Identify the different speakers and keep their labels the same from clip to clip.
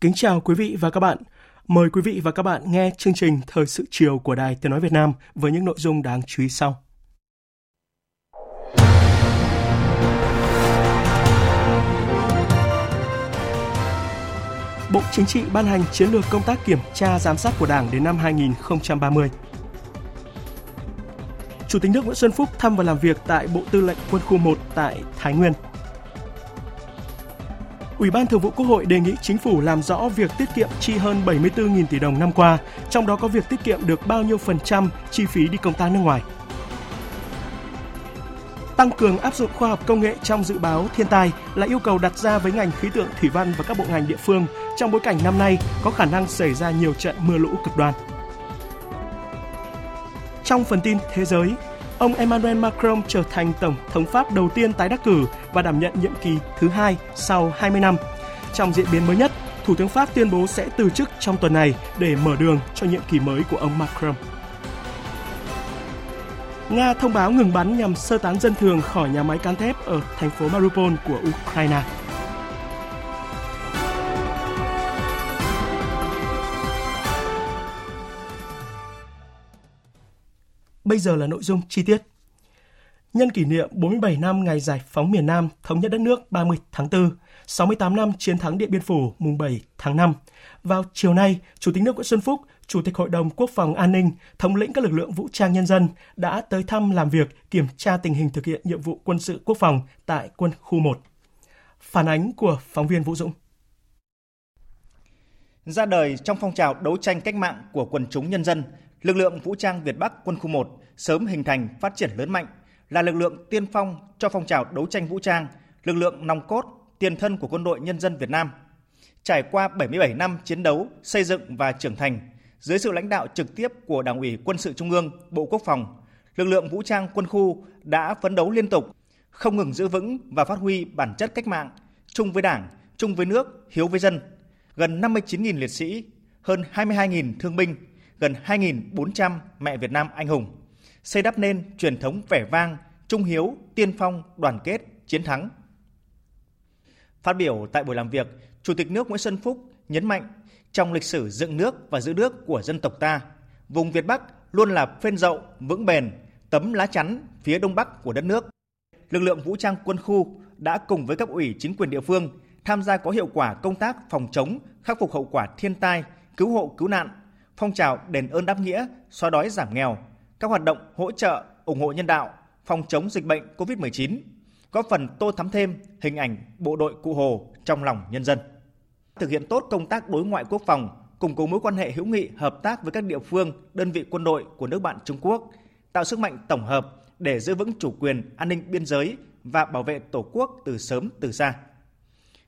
Speaker 1: Kính chào quý vị và các bạn. Mời quý vị và các bạn nghe chương trình Thời sự chiều của Đài Tiếng Nói Việt Nam với những nội dung đáng chú ý sau. Bộ Chính trị ban hành chiến lược công tác kiểm tra giám sát của Đảng đến năm 2030. Chủ tịch nước Nguyễn Xuân Phúc thăm và làm việc tại Bộ Tư lệnh Quân khu 1 tại Thái Nguyên. Ủy ban Thường vụ Quốc hội đề nghị chính phủ làm rõ việc tiết kiệm chi hơn 74.000 tỷ đồng năm qua, trong đó có việc tiết kiệm được bao nhiêu phần trăm chi phí đi công tác nước ngoài. Tăng cường áp dụng khoa học công nghệ trong dự báo thiên tai là yêu cầu đặt ra với ngành khí tượng thủy văn và các bộ ngành địa phương trong bối cảnh năm nay có khả năng xảy ra nhiều trận mưa lũ cực đoan. Trong phần tin thế giới, ông Emmanuel Macron trở thành tổng thống Pháp đầu tiên tái đắc cử và đảm nhận nhiệm kỳ thứ hai sau 20 năm. Trong diễn biến mới nhất, Thủ tướng Pháp tuyên bố sẽ từ chức trong tuần này để mở đường cho nhiệm kỳ mới của ông Macron. Nga thông báo ngừng bắn nhằm sơ tán dân thường khỏi nhà máy cán thép ở thành phố Mariupol của Ukraine. Bây giờ là nội dung chi tiết. Nhân kỷ niệm 47 năm ngày giải phóng miền Nam thống nhất đất nước 30 tháng 4, 68 năm chiến thắng Điện Biên Phủ mùng 7 tháng 5. Vào chiều nay, Chủ tịch nước Nguyễn Xuân Phúc, Chủ tịch Hội đồng Quốc phòng An ninh, thống lĩnh các lực lượng vũ trang nhân dân đã tới thăm làm việc kiểm tra tình hình thực hiện nhiệm vụ quân sự quốc phòng tại quân khu 1. Phản ánh của phóng viên Vũ Dũng.
Speaker 2: Ra đời trong phong trào đấu tranh cách mạng của quần chúng nhân dân, lực lượng vũ trang Việt Bắc quân khu 1 sớm hình thành phát triển lớn mạnh, là lực lượng tiên phong cho phong trào đấu tranh vũ trang, lực lượng nòng cốt, tiền thân của quân đội nhân dân Việt Nam. Trải qua 77 năm chiến đấu, xây dựng và trưởng thành, dưới sự lãnh đạo trực tiếp của Đảng ủy Quân sự Trung ương, Bộ Quốc phòng, lực lượng vũ trang quân khu đã phấn đấu liên tục, không ngừng giữ vững và phát huy bản chất cách mạng, chung với Đảng, chung với nước, hiếu với dân. Gần 59.000 liệt sĩ, hơn 22.000 thương binh, gần 2.400 mẹ Việt Nam anh hùng xây đắp nên truyền thống vẻ vang, trung hiếu, tiên phong, đoàn kết, chiến thắng. Phát biểu tại buổi làm việc, Chủ tịch nước Nguyễn Xuân Phúc nhấn mạnh trong lịch sử dựng nước và giữ nước của dân tộc ta, vùng Việt Bắc luôn là phên dậu, vững bền, tấm lá chắn phía đông bắc của đất nước. Lực lượng vũ trang quân khu đã cùng với cấp ủy chính quyền địa phương tham gia có hiệu quả công tác phòng chống, khắc phục hậu quả thiên tai, cứu hộ cứu nạn, phong trào đền ơn đáp nghĩa, xóa đói giảm nghèo, các hoạt động hỗ trợ, ủng hộ nhân đạo, phòng chống dịch bệnh COVID-19, góp phần tô thắm thêm hình ảnh bộ đội Cụ Hồ trong lòng nhân dân. Thực hiện tốt công tác đối ngoại quốc phòng, củng cố mối quan hệ hữu nghị hợp tác với các địa phương, đơn vị quân đội của nước bạn Trung Quốc, tạo sức mạnh tổng hợp để giữ vững chủ quyền, an ninh biên giới và bảo vệ Tổ quốc từ sớm từ xa.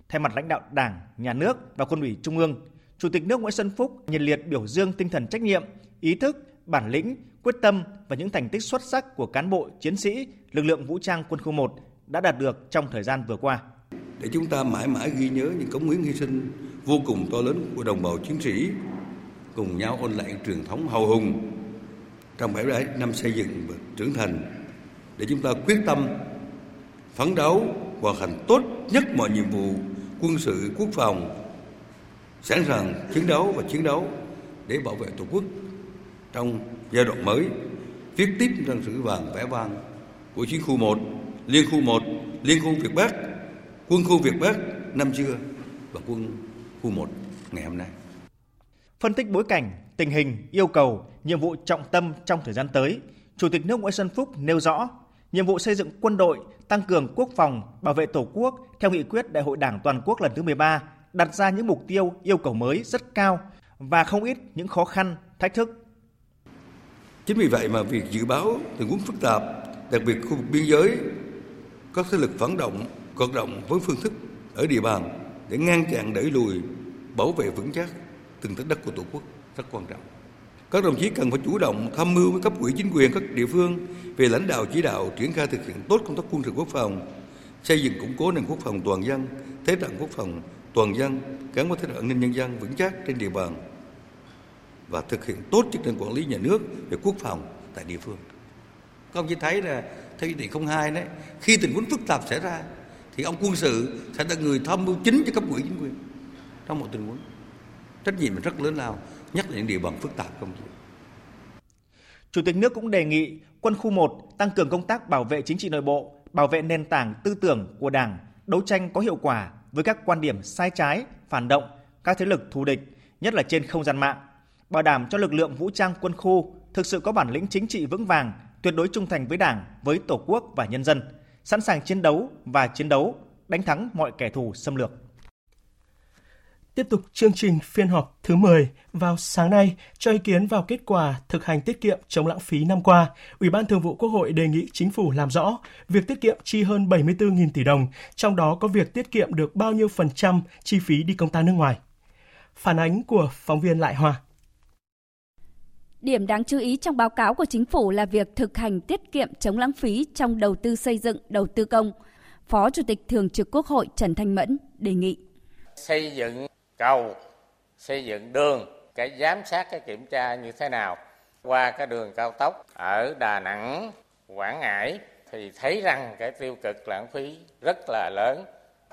Speaker 2: Thay mặt lãnh đạo Đảng, Nhà nước và Quân ủy Trung ương, Chủ tịch nước Nguyễn Xuân Phúc nhiệt liệt biểu dương tinh thần trách nhiệm, ý thức, bản lĩnh, quyết tâm và những thành tích xuất sắc của cán bộ, chiến sĩ, lực lượng vũ trang quân khu 1 đã đạt được trong thời gian vừa qua.
Speaker 3: Để chúng ta mãi mãi ghi nhớ những cống hiến hy sinh vô cùng to lớn của đồng bào chiến sĩ, cùng nhau ôn lại truyền thống hào hùng trong 77 năm xây dựng và trưởng thành để chúng ta quyết tâm phấn đấu hoàn thành tốt nhất mọi nhiệm vụ quân sự quốc phòng sẵn sàng chiến đấu và chiến đấu để bảo vệ tổ quốc trong giai đoạn mới viết tiếp trang sử vàng vẽ vang của chiến khu 1, liên khu 1, liên khu Việt Bắc, quân khu Việt Bắc năm xưa và quân khu 1 ngày hôm nay.
Speaker 2: Phân tích bối cảnh, tình hình, yêu cầu, nhiệm vụ trọng tâm trong thời gian tới, Chủ tịch nước Nguyễn Xuân Phúc nêu rõ nhiệm vụ xây dựng quân đội, tăng cường quốc phòng, bảo vệ Tổ quốc theo nghị quyết Đại hội Đảng toàn quốc lần thứ 13 đặt ra những mục tiêu, yêu cầu mới rất cao và không ít những khó khăn, thách thức.
Speaker 3: Chính vì vậy mà việc dự báo tình huống phức tạp, đặc biệt khu vực biên giới, các thế lực phản động, hoạt động với phương thức ở địa bàn để ngăn chặn đẩy lùi, bảo vệ vững chắc từng tấc đất của Tổ quốc rất quan trọng. Các đồng chí cần phải chủ động tham mưu với cấp ủy chính quyền các địa phương về lãnh đạo chỉ đạo triển khai thực hiện tốt công tác quân sự quốc phòng, xây dựng củng cố nền quốc phòng toàn dân, thế trận quốc phòng toàn dân gắn với thế trận an ninh nhân dân vững chắc trên địa bàn và thực hiện tốt chức năng quản lý nhà nước về quốc phòng tại địa phương. Các ông chỉ thấy là theo nghị định 02 đấy, khi tình huống phức tạp xảy ra thì ông quân sự sẽ là người tham mưu chính cho cấp ủy chính quyền trong một tình huống. Trách nhiệm rất lớn lao, nhất là những địa bàn phức tạp không chị.
Speaker 2: Chủ tịch nước cũng đề nghị quân khu 1 tăng cường công tác bảo vệ chính trị nội bộ, bảo vệ nền tảng tư tưởng của Đảng, đấu tranh có hiệu quả với các quan điểm sai trái, phản động, các thế lực thù địch, nhất là trên không gian mạng, bảo đảm cho lực lượng vũ trang quân khu thực sự có bản lĩnh chính trị vững vàng, tuyệt đối trung thành với Đảng, với Tổ quốc và nhân dân, sẵn sàng chiến đấu và chiến đấu, đánh thắng mọi kẻ thù xâm lược.
Speaker 1: Tiếp tục chương trình phiên họp thứ 10 vào sáng nay cho ý kiến vào kết quả thực hành tiết kiệm chống lãng phí năm qua, Ủy ban Thường vụ Quốc hội đề nghị chính phủ làm rõ việc tiết kiệm chi hơn 74.000 tỷ đồng, trong đó có việc tiết kiệm được bao nhiêu phần trăm chi phí đi công tác nước ngoài. Phản ánh của phóng viên Lại Hoa.
Speaker 4: Điểm đáng chú ý trong báo cáo của chính phủ là việc thực hành tiết kiệm chống lãng phí trong đầu tư xây dựng, đầu tư công. Phó Chủ tịch Thường trực Quốc hội Trần Thanh Mẫn đề nghị
Speaker 5: xây dựng cầu, xây dựng đường, cái giám sát cái kiểm tra như thế nào. Qua cái đường cao tốc ở Đà Nẵng, Quảng Ngãi thì thấy rằng cái tiêu cực lãng phí rất là lớn,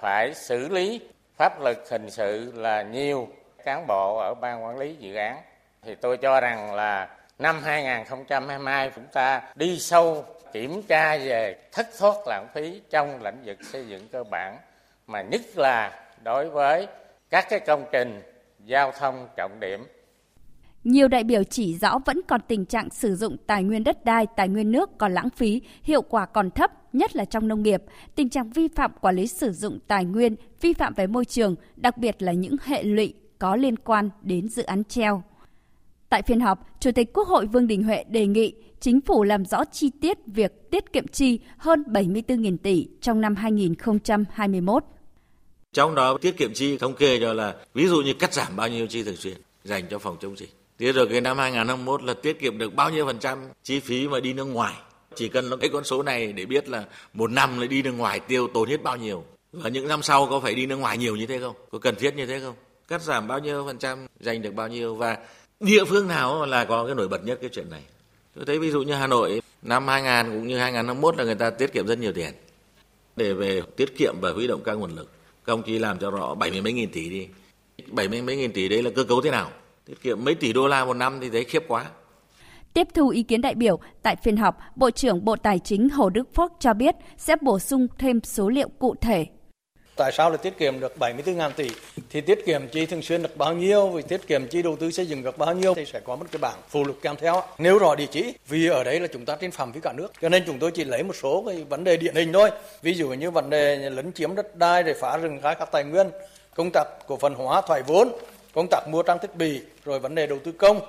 Speaker 5: phải xử lý pháp lực hình sự là nhiều cán bộ ở ban quản lý dự án. Thì tôi cho rằng là năm 2022 chúng ta đi sâu kiểm tra về thất thoát lãng phí trong lĩnh vực xây dựng cơ bản mà nhất là đối với các cái công trình giao thông trọng điểm.
Speaker 4: Nhiều đại biểu chỉ rõ vẫn còn tình trạng sử dụng tài nguyên đất đai, tài nguyên nước còn lãng phí, hiệu quả còn thấp, nhất là trong nông nghiệp. Tình trạng vi phạm quản lý sử dụng tài nguyên, vi phạm về môi trường, đặc biệt là những hệ lụy có liên quan đến dự án treo. Tại phiên họp, Chủ tịch Quốc hội Vương Đình Huệ đề nghị chính phủ làm rõ chi tiết việc tiết kiệm chi hơn 74.000 tỷ trong năm 2021.
Speaker 6: Trong đó tiết kiệm chi thống kê cho là ví dụ như cắt giảm bao nhiêu chi thường xuyên dành cho phòng chống dịch. Thế rồi cái năm 2021 là tiết kiệm được bao nhiêu phần trăm chi phí mà đi nước ngoài. Chỉ cần cái con số này để biết là một năm lại đi nước ngoài tiêu tốn hết bao nhiêu. Và những năm sau có phải đi nước ngoài nhiều như thế không? Có cần thiết như thế không? Cắt giảm bao nhiêu phần trăm, dành được bao nhiêu và địa phương nào là có cái nổi bật nhất cái chuyện này. Tôi thấy ví dụ như Hà Nội năm 2000 cũng như 2021 là người ta tiết kiệm rất nhiều tiền để về tiết kiệm và huy động các nguồn lực. Các ông chí làm cho rõ 70 mấy nghìn tỷ đi. 70 mấy nghìn tỷ đấy là cơ cấu thế nào? Tiết kiệm mấy tỷ đô la một năm thì thấy khiếp quá.
Speaker 4: Tiếp thu ý kiến đại biểu, tại phiên họp, Bộ trưởng Bộ Tài chính Hồ Đức Phước cho biết sẽ bổ sung thêm số liệu cụ thể
Speaker 7: Tại sao lại tiết kiệm được 74.000 tỷ? Thì tiết kiệm chi thường xuyên được bao nhiêu, vì tiết kiệm chi đầu tư xây dựng được bao nhiêu thì sẽ có một cái bảng phụ lục kèm theo. Nếu rõ địa chỉ, vì ở đấy là chúng ta trên phạm vi cả nước, cho nên chúng tôi chỉ lấy một số cái vấn đề điển hình thôi. Ví dụ như vấn đề lấn chiếm đất đai để phá rừng khai thác tài nguyên, công tác cổ phần hóa thoái vốn, công tác mua trang thiết bị, rồi vấn đề đầu tư công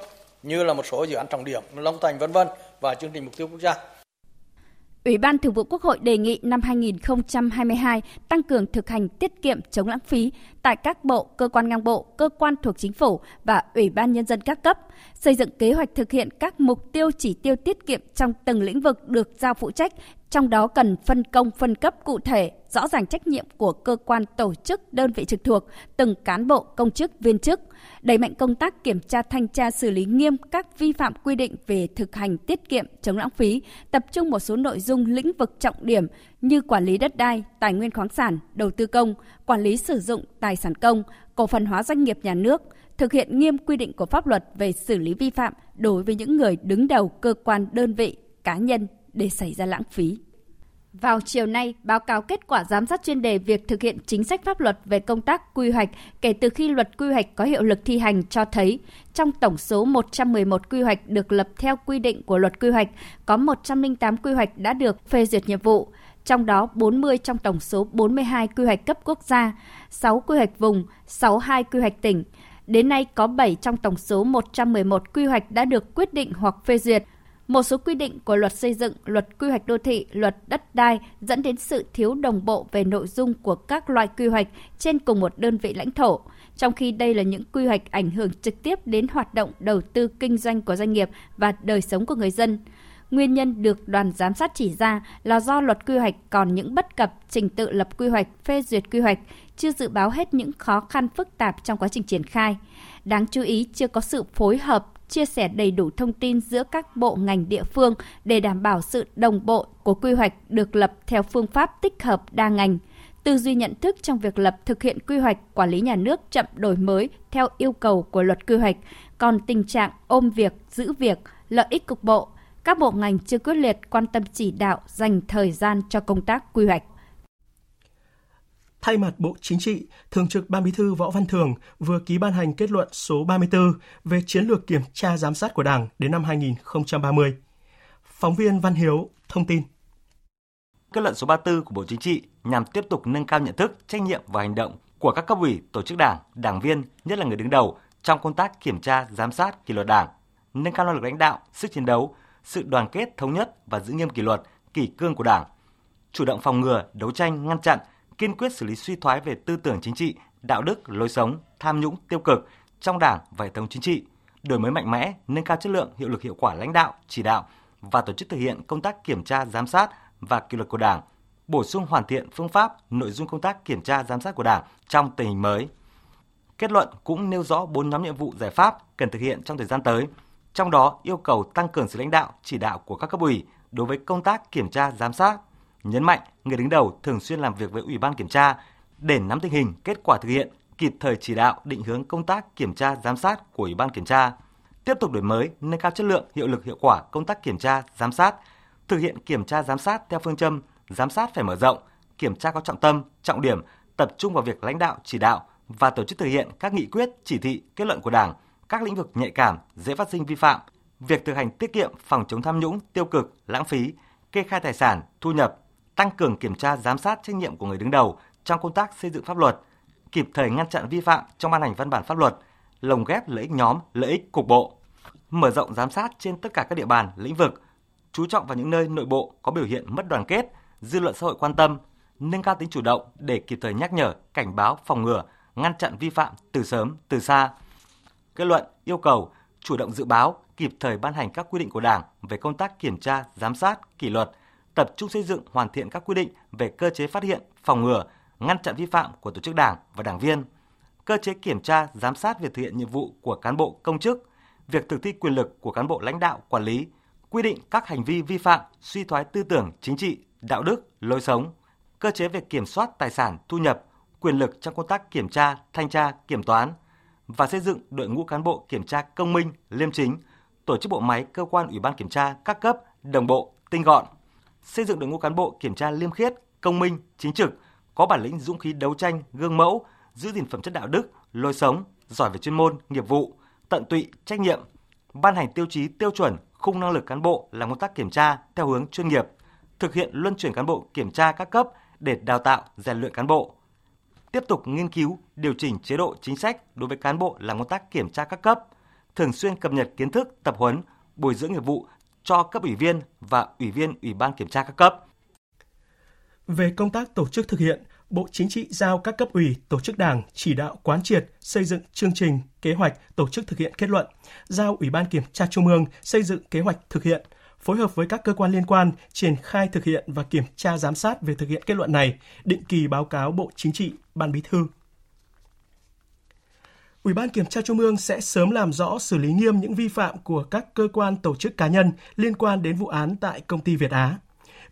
Speaker 7: như là một số dự án trọng điểm, Long Thành vân vân và chương trình mục tiêu quốc gia.
Speaker 4: Ủy ban Thường vụ Quốc hội đề nghị năm 2022 tăng cường thực hành tiết kiệm chống lãng phí tại các bộ, cơ quan ngang bộ, cơ quan thuộc chính phủ và Ủy ban Nhân dân các cấp, xây dựng kế hoạch thực hiện các mục tiêu chỉ tiêu tiết kiệm trong từng lĩnh vực được giao phụ trách, trong đó cần phân công phân cấp cụ thể, rõ ràng trách nhiệm của cơ quan tổ chức đơn vị trực thuộc, từng cán bộ công chức viên chức, đẩy mạnh công tác kiểm tra thanh tra xử lý nghiêm các vi phạm quy định về thực hành tiết kiệm chống lãng phí, tập trung một số nội dung lĩnh vực trọng điểm như quản lý đất đai, tài nguyên khoáng sản, đầu tư công, quản lý sử dụng tài sản công, cổ phần hóa doanh nghiệp nhà nước, thực hiện nghiêm quy định của pháp luật về xử lý vi phạm đối với những người đứng đầu cơ quan đơn vị, cá nhân để xảy ra lãng phí. Vào chiều nay, báo cáo kết quả giám sát chuyên đề việc thực hiện chính sách pháp luật về công tác quy hoạch kể từ khi luật quy hoạch có hiệu lực thi hành cho thấy, trong tổng số 111 quy hoạch được lập theo quy định của luật quy hoạch, có 108 quy hoạch đã được phê duyệt nhiệm vụ, trong đó 40 trong tổng số 42 quy hoạch cấp quốc gia, 6 quy hoạch vùng, 62 quy hoạch tỉnh. Đến nay có 7 trong tổng số 111 quy hoạch đã được quyết định hoặc phê duyệt, một số quy định của luật xây dựng, luật quy hoạch đô thị, luật đất đai dẫn đến sự thiếu đồng bộ về nội dung của các loại quy hoạch trên cùng một đơn vị lãnh thổ, trong khi đây là những quy hoạch ảnh hưởng trực tiếp đến hoạt động đầu tư kinh doanh của doanh nghiệp và đời sống của người dân. Nguyên nhân được đoàn giám sát chỉ ra là do luật quy hoạch còn những bất cập trình tự lập quy hoạch, phê duyệt quy hoạch, chưa dự báo hết những khó khăn phức tạp trong quá trình triển khai. Đáng chú ý chưa có sự phối hợp chia sẻ đầy đủ thông tin giữa các bộ ngành địa phương để đảm bảo sự đồng bộ của quy hoạch được lập theo phương pháp tích hợp đa ngành. Tư duy nhận thức trong việc lập thực hiện quy hoạch quản lý nhà nước chậm đổi mới theo yêu cầu của luật quy hoạch, còn tình trạng ôm việc, giữ việc, lợi ích cục bộ, các bộ ngành chưa quyết liệt quan tâm chỉ đạo dành thời gian cho công tác quy hoạch.
Speaker 1: Thay mặt Bộ Chính trị, Thường trực Ban Bí thư Võ Văn Thường vừa ký ban hành kết luận số 34 về chiến lược kiểm tra giám sát của Đảng đến năm 2030. Phóng viên Văn Hiếu thông tin.
Speaker 8: Kết luận số 34 của Bộ Chính trị nhằm tiếp tục nâng cao nhận thức, trách nhiệm và hành động của các cấp ủy, tổ chức đảng, đảng viên, nhất là người đứng đầu trong công tác kiểm tra, giám sát, kỷ luật đảng, nâng cao năng lực lãnh đạo, sức chiến đấu, sự đoàn kết, thống nhất và giữ nghiêm kỷ luật, kỷ cương của đảng, chủ động phòng ngừa, đấu tranh, ngăn chặn, kiên quyết xử lý suy thoái về tư tưởng chính trị, đạo đức, lối sống, tham nhũng tiêu cực trong Đảng và hệ thống chính trị, đổi mới mạnh mẽ, nâng cao chất lượng, hiệu lực hiệu quả lãnh đạo, chỉ đạo và tổ chức thực hiện công tác kiểm tra giám sát và kỷ luật của Đảng, bổ sung hoàn thiện phương pháp, nội dung công tác kiểm tra giám sát của Đảng trong tình hình mới. Kết luận cũng nêu rõ bốn nhóm nhiệm vụ giải pháp cần thực hiện trong thời gian tới, trong đó yêu cầu tăng cường sự lãnh đạo, chỉ đạo của các cấp ủy đối với công tác kiểm tra giám sát, nhấn mạnh người đứng đầu thường xuyên làm việc với Ủy ban kiểm tra để nắm tình hình, kết quả thực hiện, kịp thời chỉ đạo, định hướng công tác kiểm tra giám sát của Ủy ban kiểm tra, tiếp tục đổi mới, nâng cao chất lượng, hiệu lực hiệu quả công tác kiểm tra, giám sát, thực hiện kiểm tra giám sát theo phương châm giám sát phải mở rộng, kiểm tra có trọng tâm, trọng điểm, tập trung vào việc lãnh đạo, chỉ đạo và tổ chức thực hiện các nghị quyết, chỉ thị, kết luận của Đảng, các lĩnh vực nhạy cảm, dễ phát sinh vi phạm, việc thực hành tiết kiệm, phòng chống tham nhũng, tiêu cực, lãng phí, kê khai tài sản, thu nhập, tăng cường kiểm tra giám sát trách nhiệm của người đứng đầu trong công tác xây dựng pháp luật, kịp thời ngăn chặn vi phạm trong ban hành văn bản pháp luật, lồng ghép lợi ích nhóm, lợi ích cục bộ, mở rộng giám sát trên tất cả các địa bàn, lĩnh vực, chú trọng vào những nơi nội bộ có biểu hiện mất đoàn kết, dư luận xã hội quan tâm, nâng cao tính chủ động để kịp thời nhắc nhở, cảnh báo, phòng ngừa, ngăn chặn vi phạm từ sớm, từ xa. Kết luận yêu cầu chủ động dự báo, kịp thời ban hành các quy định của Đảng về công tác kiểm tra, giám sát, kỷ luật, tập trung xây dựng hoàn thiện các quy định về cơ chế phát hiện, phòng ngừa, ngăn chặn vi phạm của tổ chức đảng và đảng viên, cơ chế kiểm tra, giám sát việc thực hiện nhiệm vụ của cán bộ công chức, việc thực thi quyền lực của cán bộ lãnh đạo, quản lý, quy định các hành vi vi phạm, suy thoái tư tưởng chính trị, đạo đức, lối sống, cơ chế về kiểm soát tài sản, thu nhập, quyền lực trong công tác kiểm tra, thanh tra, kiểm toán và xây dựng đội ngũ cán bộ kiểm tra công minh, liêm chính, tổ chức bộ máy cơ quan ủy ban kiểm tra các cấp đồng bộ, tinh gọn, xây dựng đội ngũ cán bộ kiểm tra liêm khiết, công minh, chính trực, có bản lĩnh dũng khí đấu tranh, gương mẫu, giữ gìn phẩm chất đạo đức, lối sống, giỏi về chuyên môn, nghiệp vụ, tận tụy, trách nhiệm, ban hành tiêu chí tiêu chuẩn khung năng lực cán bộ làm công tác kiểm tra theo hướng chuyên nghiệp, thực hiện luân chuyển cán bộ kiểm tra các cấp để đào tạo, rèn luyện cán bộ. Tiếp tục nghiên cứu, điều chỉnh chế độ chính sách đối với cán bộ làm công tác kiểm tra các cấp, thường xuyên cập nhật kiến thức, tập huấn, bồi dưỡng nghiệp vụ cho cấp ủy viên và ủy viên ủy ban kiểm tra các cấp.
Speaker 1: Về công tác tổ chức thực hiện, Bộ Chính trị giao các cấp ủy, tổ chức đảng chỉ đạo quán triệt, xây dựng chương trình, kế hoạch tổ chức thực hiện kết luận, giao Ủy ban Kiểm tra Trung ương xây dựng kế hoạch thực hiện, phối hợp với các cơ quan liên quan triển khai thực hiện và kiểm tra giám sát về thực hiện kết luận này, định kỳ báo cáo Bộ Chính trị, Ban Bí thư. Ủy ban Kiểm tra Trung ương sẽ sớm làm rõ xử lý nghiêm những vi phạm của các cơ quan tổ chức cá nhân liên quan đến vụ án tại công ty Việt Á.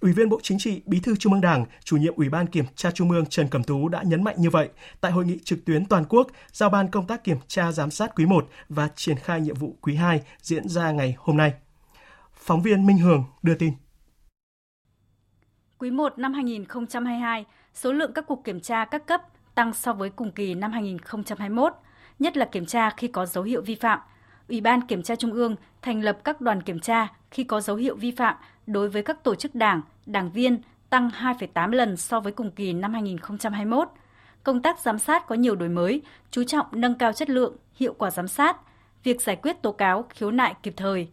Speaker 1: Ủy viên Bộ Chính trị, Bí thư Trung ương Đảng, chủ nhiệm Ủy ban Kiểm tra Trung ương Trần Cẩm Tú đã nhấn mạnh như vậy tại hội nghị trực tuyến toàn quốc giao ban công tác kiểm tra giám sát quý 1 và triển khai nhiệm vụ quý 2 diễn ra ngày hôm nay. Phóng viên Minh Hường đưa tin.
Speaker 9: Quý 1 năm 2022, số lượng các cuộc kiểm tra các cấp tăng so với cùng kỳ năm 2021, nhất là kiểm tra khi có dấu hiệu vi phạm. Ủy ban Kiểm tra Trung ương thành lập các đoàn kiểm tra khi có dấu hiệu vi phạm đối với các tổ chức đảng, đảng viên tăng 2,8 lần so với cùng kỳ năm 2021. Công tác giám sát có nhiều đổi mới, chú trọng nâng cao chất lượng, hiệu quả giám sát, việc giải quyết tố cáo, khiếu nại kịp thời.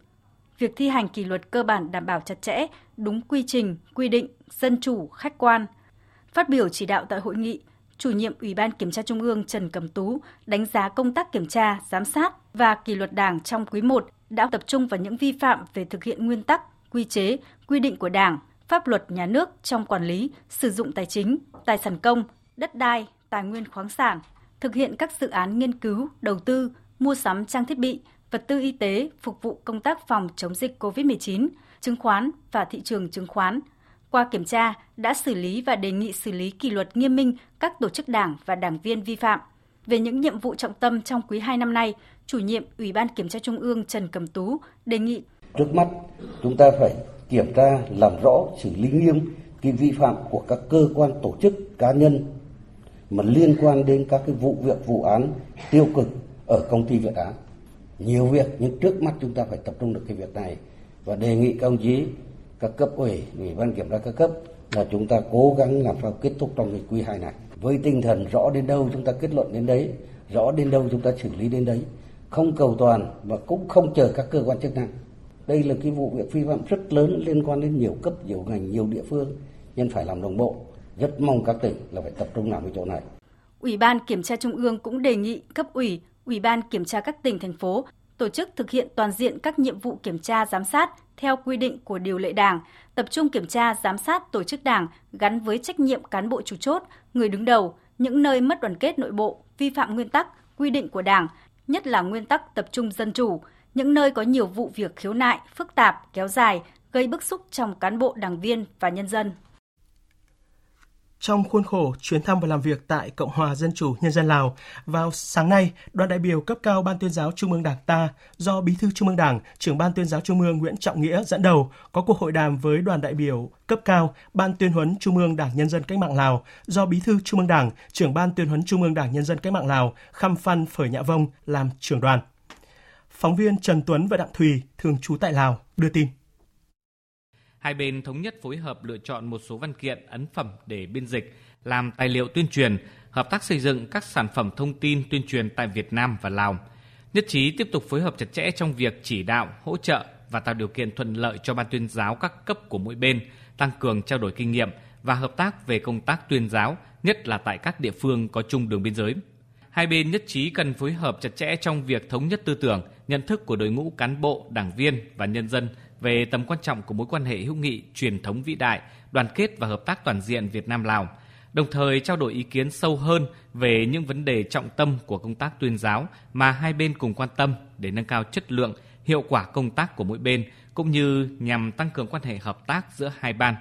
Speaker 9: Việc thi hành kỷ luật cơ bản đảm bảo chặt chẽ, đúng quy trình, quy định, dân chủ, khách quan. Phát biểu chỉ đạo tại hội nghị, chủ nhiệm Ủy ban Kiểm tra Trung ương Trần Cẩm Tú đánh giá công tác kiểm tra, giám sát và kỷ luật Đảng trong quý 1 đã tập trung vào những vi phạm về thực hiện nguyên tắc, quy chế, quy định của Đảng, pháp luật nhà nước trong quản lý, sử dụng tài chính, tài sản công, đất đai, tài nguyên khoáng sản, thực hiện các dự án nghiên cứu, đầu tư, mua sắm trang thiết bị, vật tư y tế phục vụ công tác phòng chống dịch COVID-19, chứng khoán và thị trường chứng khoán. Qua kiểm tra, đã xử lý và đề nghị xử lý kỷ luật nghiêm minh các tổ chức đảng và đảng viên vi phạm. Về những nhiệm vụ trọng tâm trong quý 2 năm nay, chủ nhiệm Ủy ban Kiểm tra Trung ương Trần Cẩm Tú đề nghị
Speaker 10: Trước mắt, chúng ta phải kiểm tra, làm rõ, xử lý nghiêm cái vi phạm của các cơ quan tổ chức cá nhân mà liên quan đến các cái vụ việc vụ án tiêu cực ở công ty Việt Á. Nhiều việc nhưng trước mắt chúng ta phải tập trung được cái việc này và đề nghị các ông chí các cấp ủy, ủy ban kiểm tra các cấp là chúng ta cố gắng làm sao kết thúc trong cái quý 2 này với tinh thần rõ đến đâu chúng ta kết luận đến đấy, rõ đến đâu chúng ta xử lý đến đấy, không cầu toàn và cũng không chờ các cơ quan chức năng. Đây là cái vụ việc vi phạm rất lớn liên quan đến nhiều cấp, nhiều ngành, nhiều địa phương nên phải làm đồng bộ. Rất mong các tỉnh là phải tập trung làm cái chỗ này.
Speaker 9: Ủy ban Kiểm tra Trung ương cũng đề nghị cấp ủy, Ủy ban Kiểm tra các tỉnh, thành phố tổ chức thực hiện toàn diện các nhiệm vụ kiểm tra giám sát theo quy định của điều lệ Đảng, tập trung kiểm tra giám sát tổ chức Đảng gắn với trách nhiệm cán bộ chủ chốt, người đứng đầu, những nơi mất đoàn kết nội bộ, vi phạm nguyên tắc, quy định của Đảng, nhất là nguyên tắc tập trung dân chủ, những nơi có nhiều vụ việc khiếu nại, phức tạp, kéo dài, gây bức xúc trong cán bộ đảng viên và nhân dân.
Speaker 1: Trong khuôn khổ chuyến thăm và làm việc tại Cộng hòa Dân chủ Nhân dân Lào, vào sáng nay, đoàn đại biểu cấp cao Ban tuyên giáo Trung ương Đảng ta do Bí thư Trung ương Đảng, trưởng Ban tuyên giáo Trung ương Nguyễn Trọng Nghĩa dẫn đầu có cuộc hội đàm với đoàn đại biểu cấp cao Ban tuyên huấn Trung ương Đảng Nhân dân Cách mạng Lào do Bí thư Trung ương Đảng, trưởng Ban tuyên huấn Trung ương Đảng Nhân dân Cách mạng Lào Khăm Phan Phởi Nhạ Vông làm trưởng đoàn. Phóng viên Trần Tuấn và Đặng Thùy, thường trú tại Lào, đưa tin.
Speaker 11: Hai bên thống nhất phối hợp lựa chọn một số văn kiện, ấn phẩm để biên dịch, làm tài liệu tuyên truyền, hợp tác xây dựng các sản phẩm thông tin tuyên truyền tại Việt Nam và Lào. Nhất trí tiếp tục phối hợp chặt chẽ trong việc chỉ đạo, hỗ trợ và tạo điều kiện thuận lợi cho ban tuyên giáo các cấp của mỗi bên, tăng cường trao đổi kinh nghiệm và hợp tác về công tác tuyên giáo, nhất là tại các địa phương có chung đường biên giới. Hai bên nhất trí cần phối hợp chặt chẽ trong việc thống nhất tư tưởng, nhận thức của đội ngũ cán bộ, đảng viên và nhân dân về tầm quan trọng của mối quan hệ hữu nghị truyền thống vĩ đại, đoàn kết và hợp tác toàn diện Việt Nam Lào, đồng thời trao đổi ý kiến sâu hơn về những vấn đề trọng tâm của công tác tuyên giáo mà hai bên cùng quan tâm để nâng cao chất lượng, hiệu quả công tác của mỗi bên cũng như nhằm tăng cường quan hệ hợp tác giữa hai ban.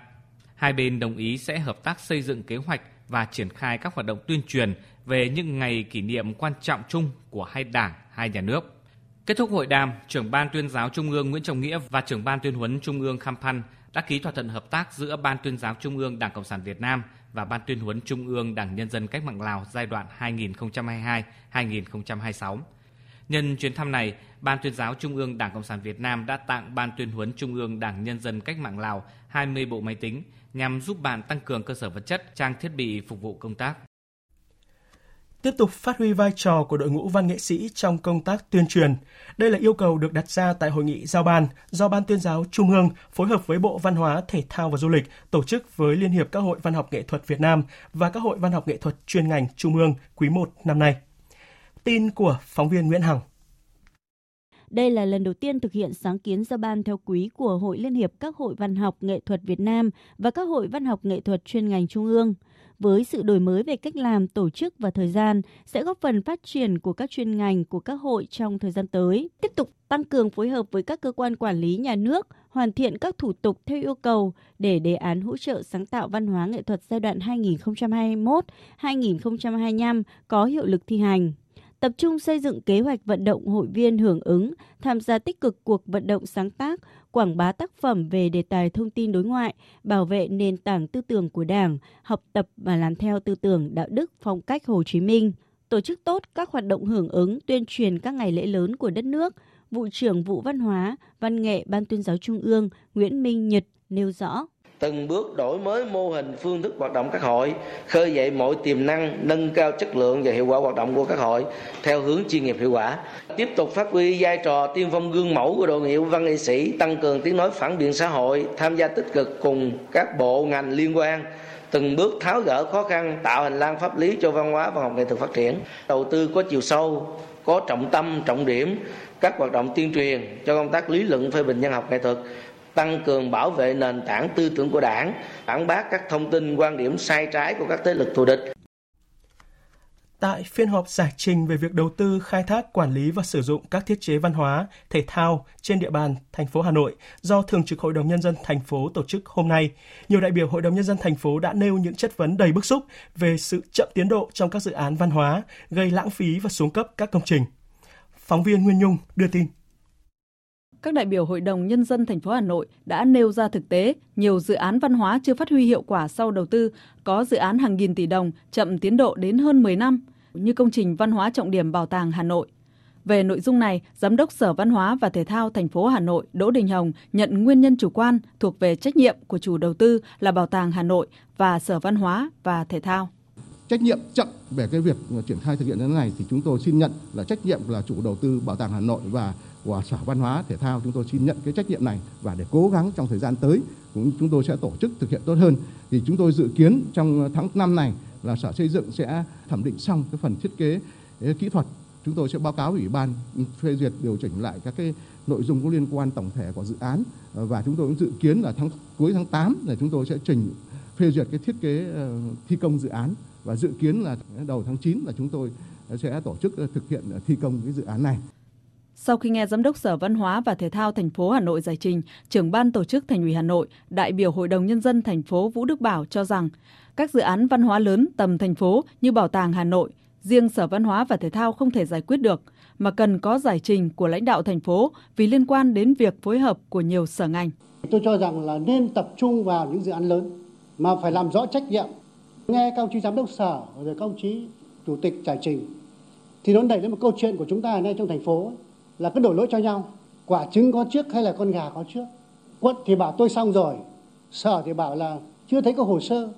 Speaker 11: Hai bên đồng ý sẽ hợp tác xây dựng kế hoạch và triển khai các hoạt động tuyên truyền về những ngày kỷ niệm quan trọng chung của hai đảng, hai nhà nước. Kết thúc hội đàm, trưởng ban tuyên giáo Trung ương Nguyễn Trọng Nghĩa và trưởng ban tuyên huấn Trung ương Kham Phan đã ký thỏa thuận hợp tác giữa Ban tuyên giáo Trung ương Đảng Cộng sản Việt Nam và Ban tuyên huấn Trung ương Đảng Nhân dân Cách mạng Lào giai đoạn 2022-2026. Nhân chuyến thăm này, Ban tuyên giáo Trung ương Đảng Cộng sản Việt Nam đã tặng Ban tuyên huấn Trung ương Đảng Nhân dân Cách mạng Lào 20 bộ máy tính nhằm giúp bạn tăng cường cơ sở vật chất, trang thiết bị phục vụ công tác
Speaker 1: tiếp tục phát huy vai trò của đội ngũ văn nghệ sĩ trong công tác tuyên truyền. Đây là yêu cầu được đặt ra tại hội nghị giao ban do Ban tuyên giáo Trung ương phối hợp với Bộ Văn hóa, Thể thao và Du lịch tổ chức với Liên hiệp các hội văn học nghệ thuật Việt Nam và các hội văn học nghệ thuật chuyên ngành Trung ương quý 1 năm nay. Tin của phóng viên Nguyễn Hằng.
Speaker 12: Đây là lần đầu tiên thực hiện sáng kiến giao ban theo quý của Hội Liên hiệp các hội văn học nghệ thuật Việt Nam và các hội văn học nghệ thuật chuyên ngành Trung ương – với sự đổi mới về cách làm, tổ chức và thời gian sẽ góp phần phát triển của các chuyên ngành của các hội trong thời gian tới. Tiếp tục tăng cường phối hợp với các cơ quan quản lý nhà nước, hoàn thiện các thủ tục theo yêu cầu để đề án hỗ trợ sáng tạo văn hóa nghệ thuật giai đoạn 2021-2025 có hiệu lực thi hành tập trung xây dựng kế hoạch vận động hội viên hưởng ứng, tham gia tích cực cuộc vận động sáng tác quảng bá tác phẩm về đề tài thông tin đối ngoại, bảo vệ nền tảng tư tưởng của Đảng, học tập và làm theo tư tưởng đạo đức phong cách Hồ Chí Minh, tổ chức tốt các hoạt động hưởng ứng tuyên truyền các ngày lễ lớn của đất nước, vụ trưởng vụ văn hóa, văn nghệ Ban tuyên giáo Trung ương Nguyễn Minh Nhật nêu rõ
Speaker 13: từng bước đổi mới mô hình phương thức hoạt động các hội, khơi dậy mọi tiềm năng, nâng cao chất lượng và hiệu quả hoạt động của các hội theo hướng chuyên nghiệp hiệu quả. Tiếp tục phát huy vai trò tiên phong gương mẫu của đội ngũ văn nghệ sĩ, tăng cường tiếng nói phản biện xã hội, tham gia tích cực cùng các bộ ngành liên quan từng bước tháo gỡ khó khăn, tạo hành lang pháp lý cho văn hóa và học nghệ thuật phát triển. Đầu tư có chiều sâu, có trọng tâm, trọng điểm, các hoạt động tuyên truyền cho công tác lý luận phê bình văn học nghệ thuật tăng cường bảo vệ nền tảng tư tưởng của đảng, phản bác các thông tin quan điểm sai trái của các thế lực thù địch.
Speaker 1: Tại phiên họp giải trình về việc đầu tư, khai thác, quản lý và sử dụng các thiết chế văn hóa, thể thao trên địa bàn thành phố Hà Nội do Thường trực Hội đồng Nhân dân thành phố tổ chức hôm nay, nhiều đại biểu Hội đồng Nhân dân thành phố đã nêu những chất vấn đầy bức xúc về sự chậm tiến độ trong các dự án văn hóa, gây lãng phí và xuống cấp các công trình. Phóng viên Nguyên Nhung đưa tin
Speaker 14: các đại biểu Hội đồng Nhân dân thành phố Hà Nội đã nêu ra thực tế nhiều dự án văn hóa chưa phát huy hiệu quả sau đầu tư, có dự án hàng nghìn tỷ đồng chậm tiến độ đến hơn 10 năm, như công trình văn hóa trọng điểm Bảo tàng Hà Nội. Về nội dung này, Giám đốc Sở Văn hóa và Thể thao thành phố Hà Nội Đỗ Đình Hồng nhận nguyên nhân chủ quan thuộc về trách nhiệm của chủ đầu tư là Bảo tàng Hà Nội và Sở Văn hóa và Thể thao
Speaker 15: trách nhiệm chậm về cái việc triển khai thực hiện như thế này thì chúng tôi xin nhận là trách nhiệm là chủ đầu tư Bảo tàng Hà Nội và của Sở Văn hóa Thể thao. Chúng tôi xin nhận cái trách nhiệm này và để cố gắng trong thời gian tới cũng chúng tôi sẽ tổ chức thực hiện tốt hơn. Thì chúng tôi dự kiến trong tháng 5 này là Sở Xây dựng sẽ thẩm định xong cái phần thiết kế kỹ thuật. Chúng tôi sẽ báo cáo ủy ban phê duyệt điều chỉnh lại các cái nội dung có liên quan tổng thể của dự án. Và chúng tôi cũng dự kiến là tháng cuối tháng 8 là chúng tôi sẽ trình phê duyệt cái thiết kế ờ, thi công dự án và dự kiến là đầu tháng 9 là chúng tôi sẽ tổ chức thực hiện thi công cái dự án này.
Speaker 14: Sau khi nghe Giám đốc Sở Văn hóa và Thể thao thành phố Hà Nội giải trình, trưởng ban tổ chức Thành ủy Hà Nội, đại biểu Hội đồng Nhân dân thành phố Vũ Đức Bảo cho rằng các dự án văn hóa lớn tầm thành phố như Bảo tàng Hà Nội, riêng Sở Văn hóa và Thể thao không thể giải quyết được, mà cần có giải trình của lãnh đạo thành phố vì liên quan đến việc phối hợp của nhiều sở ngành.
Speaker 16: Tôi cho rằng là nên tập trung vào những dự án lớn mà phải làm rõ trách nhiệm. Nghe các ông chí giám đốc sở, rồi các ông chí chủ tịch, giải trình, thì nó đẩy lên một câu chuyện của chúng ta ở đây trong thành phố là cứ đổ lỗi cho nhau. Quả trứng có trước hay là con gà có trước? Quận thì bảo tôi xong rồi, sở thì bảo là chưa thấy có hồ sơ.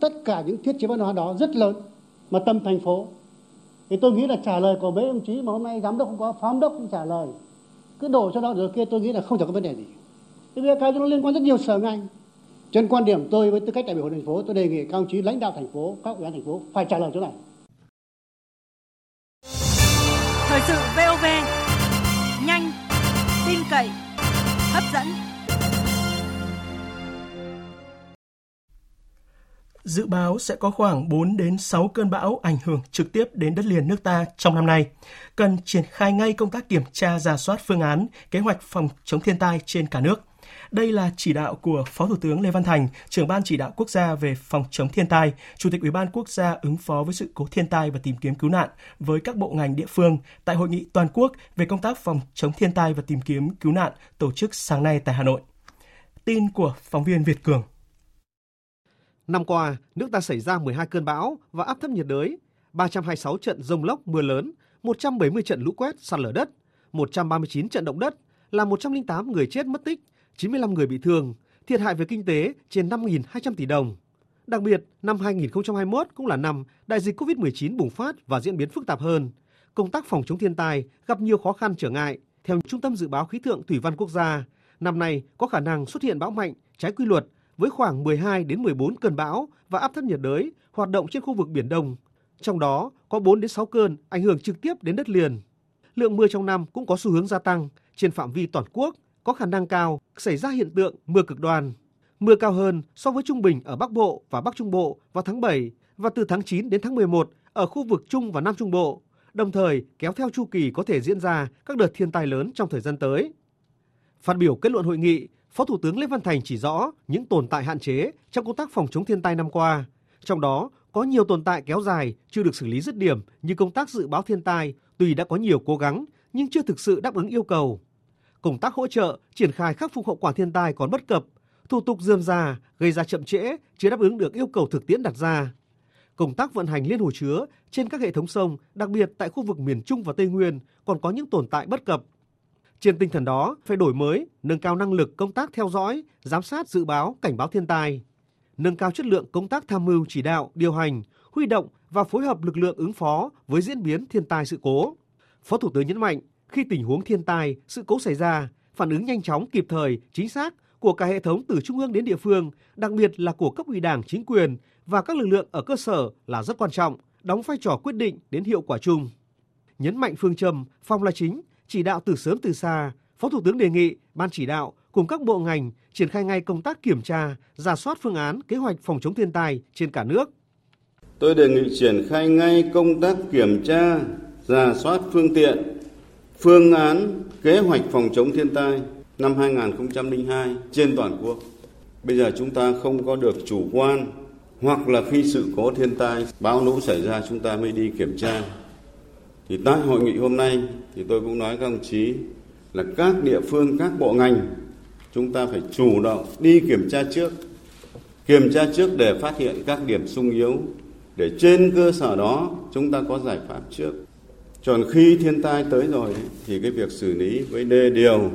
Speaker 16: Tất cả những thiết chế văn hóa đó rất lớn mà tâm thành phố. Thì tôi nghĩ là trả lời của mấy ông chí mà hôm nay giám đốc không có phó đốc cũng trả lời. Cứ đổ cho nó, rồi kia tôi nghĩ là không thể có vấn đề gì. Thế bây giờ cái nó liên quan rất nhiều sở ngành trên quan điểm tôi với tư cách đại biểu thành phố tôi đề nghị các ông chí lãnh đạo thành phố các ủy ban thành phố phải trả lời chỗ này
Speaker 17: thời sự VOV nhanh, tin cậy, hấp dẫn.
Speaker 1: Dự báo sẽ có khoảng 4 đến 6 cơn bão ảnh hưởng trực tiếp đến đất liền nước ta trong năm nay. Cần triển khai ngay công tác kiểm tra, giả soát phương án, kế hoạch phòng chống thiên tai trên cả nước. Đây là chỉ đạo của Phó Thủ tướng Lê Văn Thành, trưởng ban chỉ đạo quốc gia về phòng chống thiên tai, Chủ tịch Ủy ban quốc gia ứng phó với sự cố thiên tai và tìm kiếm cứu nạn với các bộ ngành địa phương tại hội nghị toàn quốc về công tác phòng chống thiên tai và tìm kiếm cứu nạn tổ chức sáng nay tại Hà Nội. Tin của phóng viên Việt Cường.
Speaker 18: Năm qua, nước ta xảy ra 12 cơn bão và áp thấp nhiệt đới, 326 trận rông lốc mưa lớn, 170 trận lũ quét sạt lở đất, 139 trận động đất, làm 108 người chết mất tích, 95 người bị thương, thiệt hại về kinh tế trên 5.200 tỷ đồng. Đặc biệt, năm 2021 cũng là năm đại dịch COVID-19 bùng phát và diễn biến phức tạp hơn. Công tác phòng chống thiên tai gặp nhiều khó khăn trở ngại. Theo Trung tâm Dự báo Khí tượng Thủy văn Quốc gia, năm nay có khả năng xuất hiện bão mạnh, trái quy luật với khoảng 12 đến 14 cơn bão và áp thấp nhiệt đới hoạt động trên khu vực Biển Đông. Trong đó có 4 đến 6 cơn ảnh hưởng trực tiếp đến đất liền. Lượng mưa trong năm cũng có xu hướng gia tăng trên phạm vi toàn quốc có khả năng cao xảy ra hiện tượng mưa cực đoan. Mưa cao hơn so với trung bình ở Bắc Bộ và Bắc Trung Bộ vào tháng 7 và từ tháng 9 đến tháng 11 ở khu vực Trung và Nam Trung Bộ, đồng thời kéo theo chu kỳ có thể diễn ra các đợt thiên tai lớn trong thời gian tới. Phát biểu kết luận hội nghị, Phó Thủ tướng Lê Văn Thành chỉ rõ những tồn tại hạn chế trong công tác phòng chống thiên tai năm qua, trong đó có nhiều tồn tại kéo dài chưa được xử lý dứt điểm như công tác dự báo thiên tai tuy đã có nhiều cố gắng nhưng chưa thực sự đáp ứng yêu cầu công tác hỗ trợ, triển khai khắc phục hậu quả thiên tai còn bất cập, thủ tục dườm già, gây ra chậm trễ, chưa đáp ứng được yêu cầu thực tiễn đặt ra. Công tác vận hành liên hồ chứa trên các hệ thống sông, đặc biệt tại khu vực miền Trung và Tây Nguyên còn có những tồn tại bất cập. Trên tinh thần đó, phải đổi mới, nâng cao năng lực công tác theo dõi, giám sát, dự báo, cảnh báo thiên tai, nâng cao chất lượng công tác tham mưu chỉ đạo, điều hành, huy động và phối hợp lực lượng ứng phó với diễn biến thiên tai sự cố. Phó Thủ tướng nhấn mạnh, khi tình huống thiên tai, sự cố xảy ra, phản ứng nhanh chóng, kịp thời, chính xác của cả hệ thống từ trung ương đến địa phương, đặc biệt là của cấp ủy đảng, chính quyền và các lực lượng ở cơ sở là rất quan trọng, đóng vai trò quyết định đến hiệu quả chung. Nhấn mạnh phương châm phòng là chính, chỉ đạo từ sớm từ xa, Phó Thủ tướng đề nghị ban chỉ đạo cùng các bộ ngành triển khai ngay công tác kiểm tra, giả soát phương án, kế hoạch phòng chống thiên tai trên cả nước.
Speaker 19: Tôi đề nghị triển khai ngay công tác kiểm tra, giả soát phương tiện, phương án, kế hoạch phòng chống thiên tai năm 2002 trên toàn quốc. Bây giờ chúng ta không có được chủ quan hoặc là khi sự cố thiên tai, bão lũ xảy ra chúng ta mới đi kiểm tra. Thì tại hội nghị hôm nay thì tôi cũng nói các ông chí là các địa phương, các bộ ngành chúng ta phải chủ động đi kiểm tra trước. Kiểm tra trước để phát hiện các điểm sung yếu để trên cơ sở đó chúng ta có giải pháp trước. Còn khi thiên tai tới rồi thì cái việc xử lý với đê điều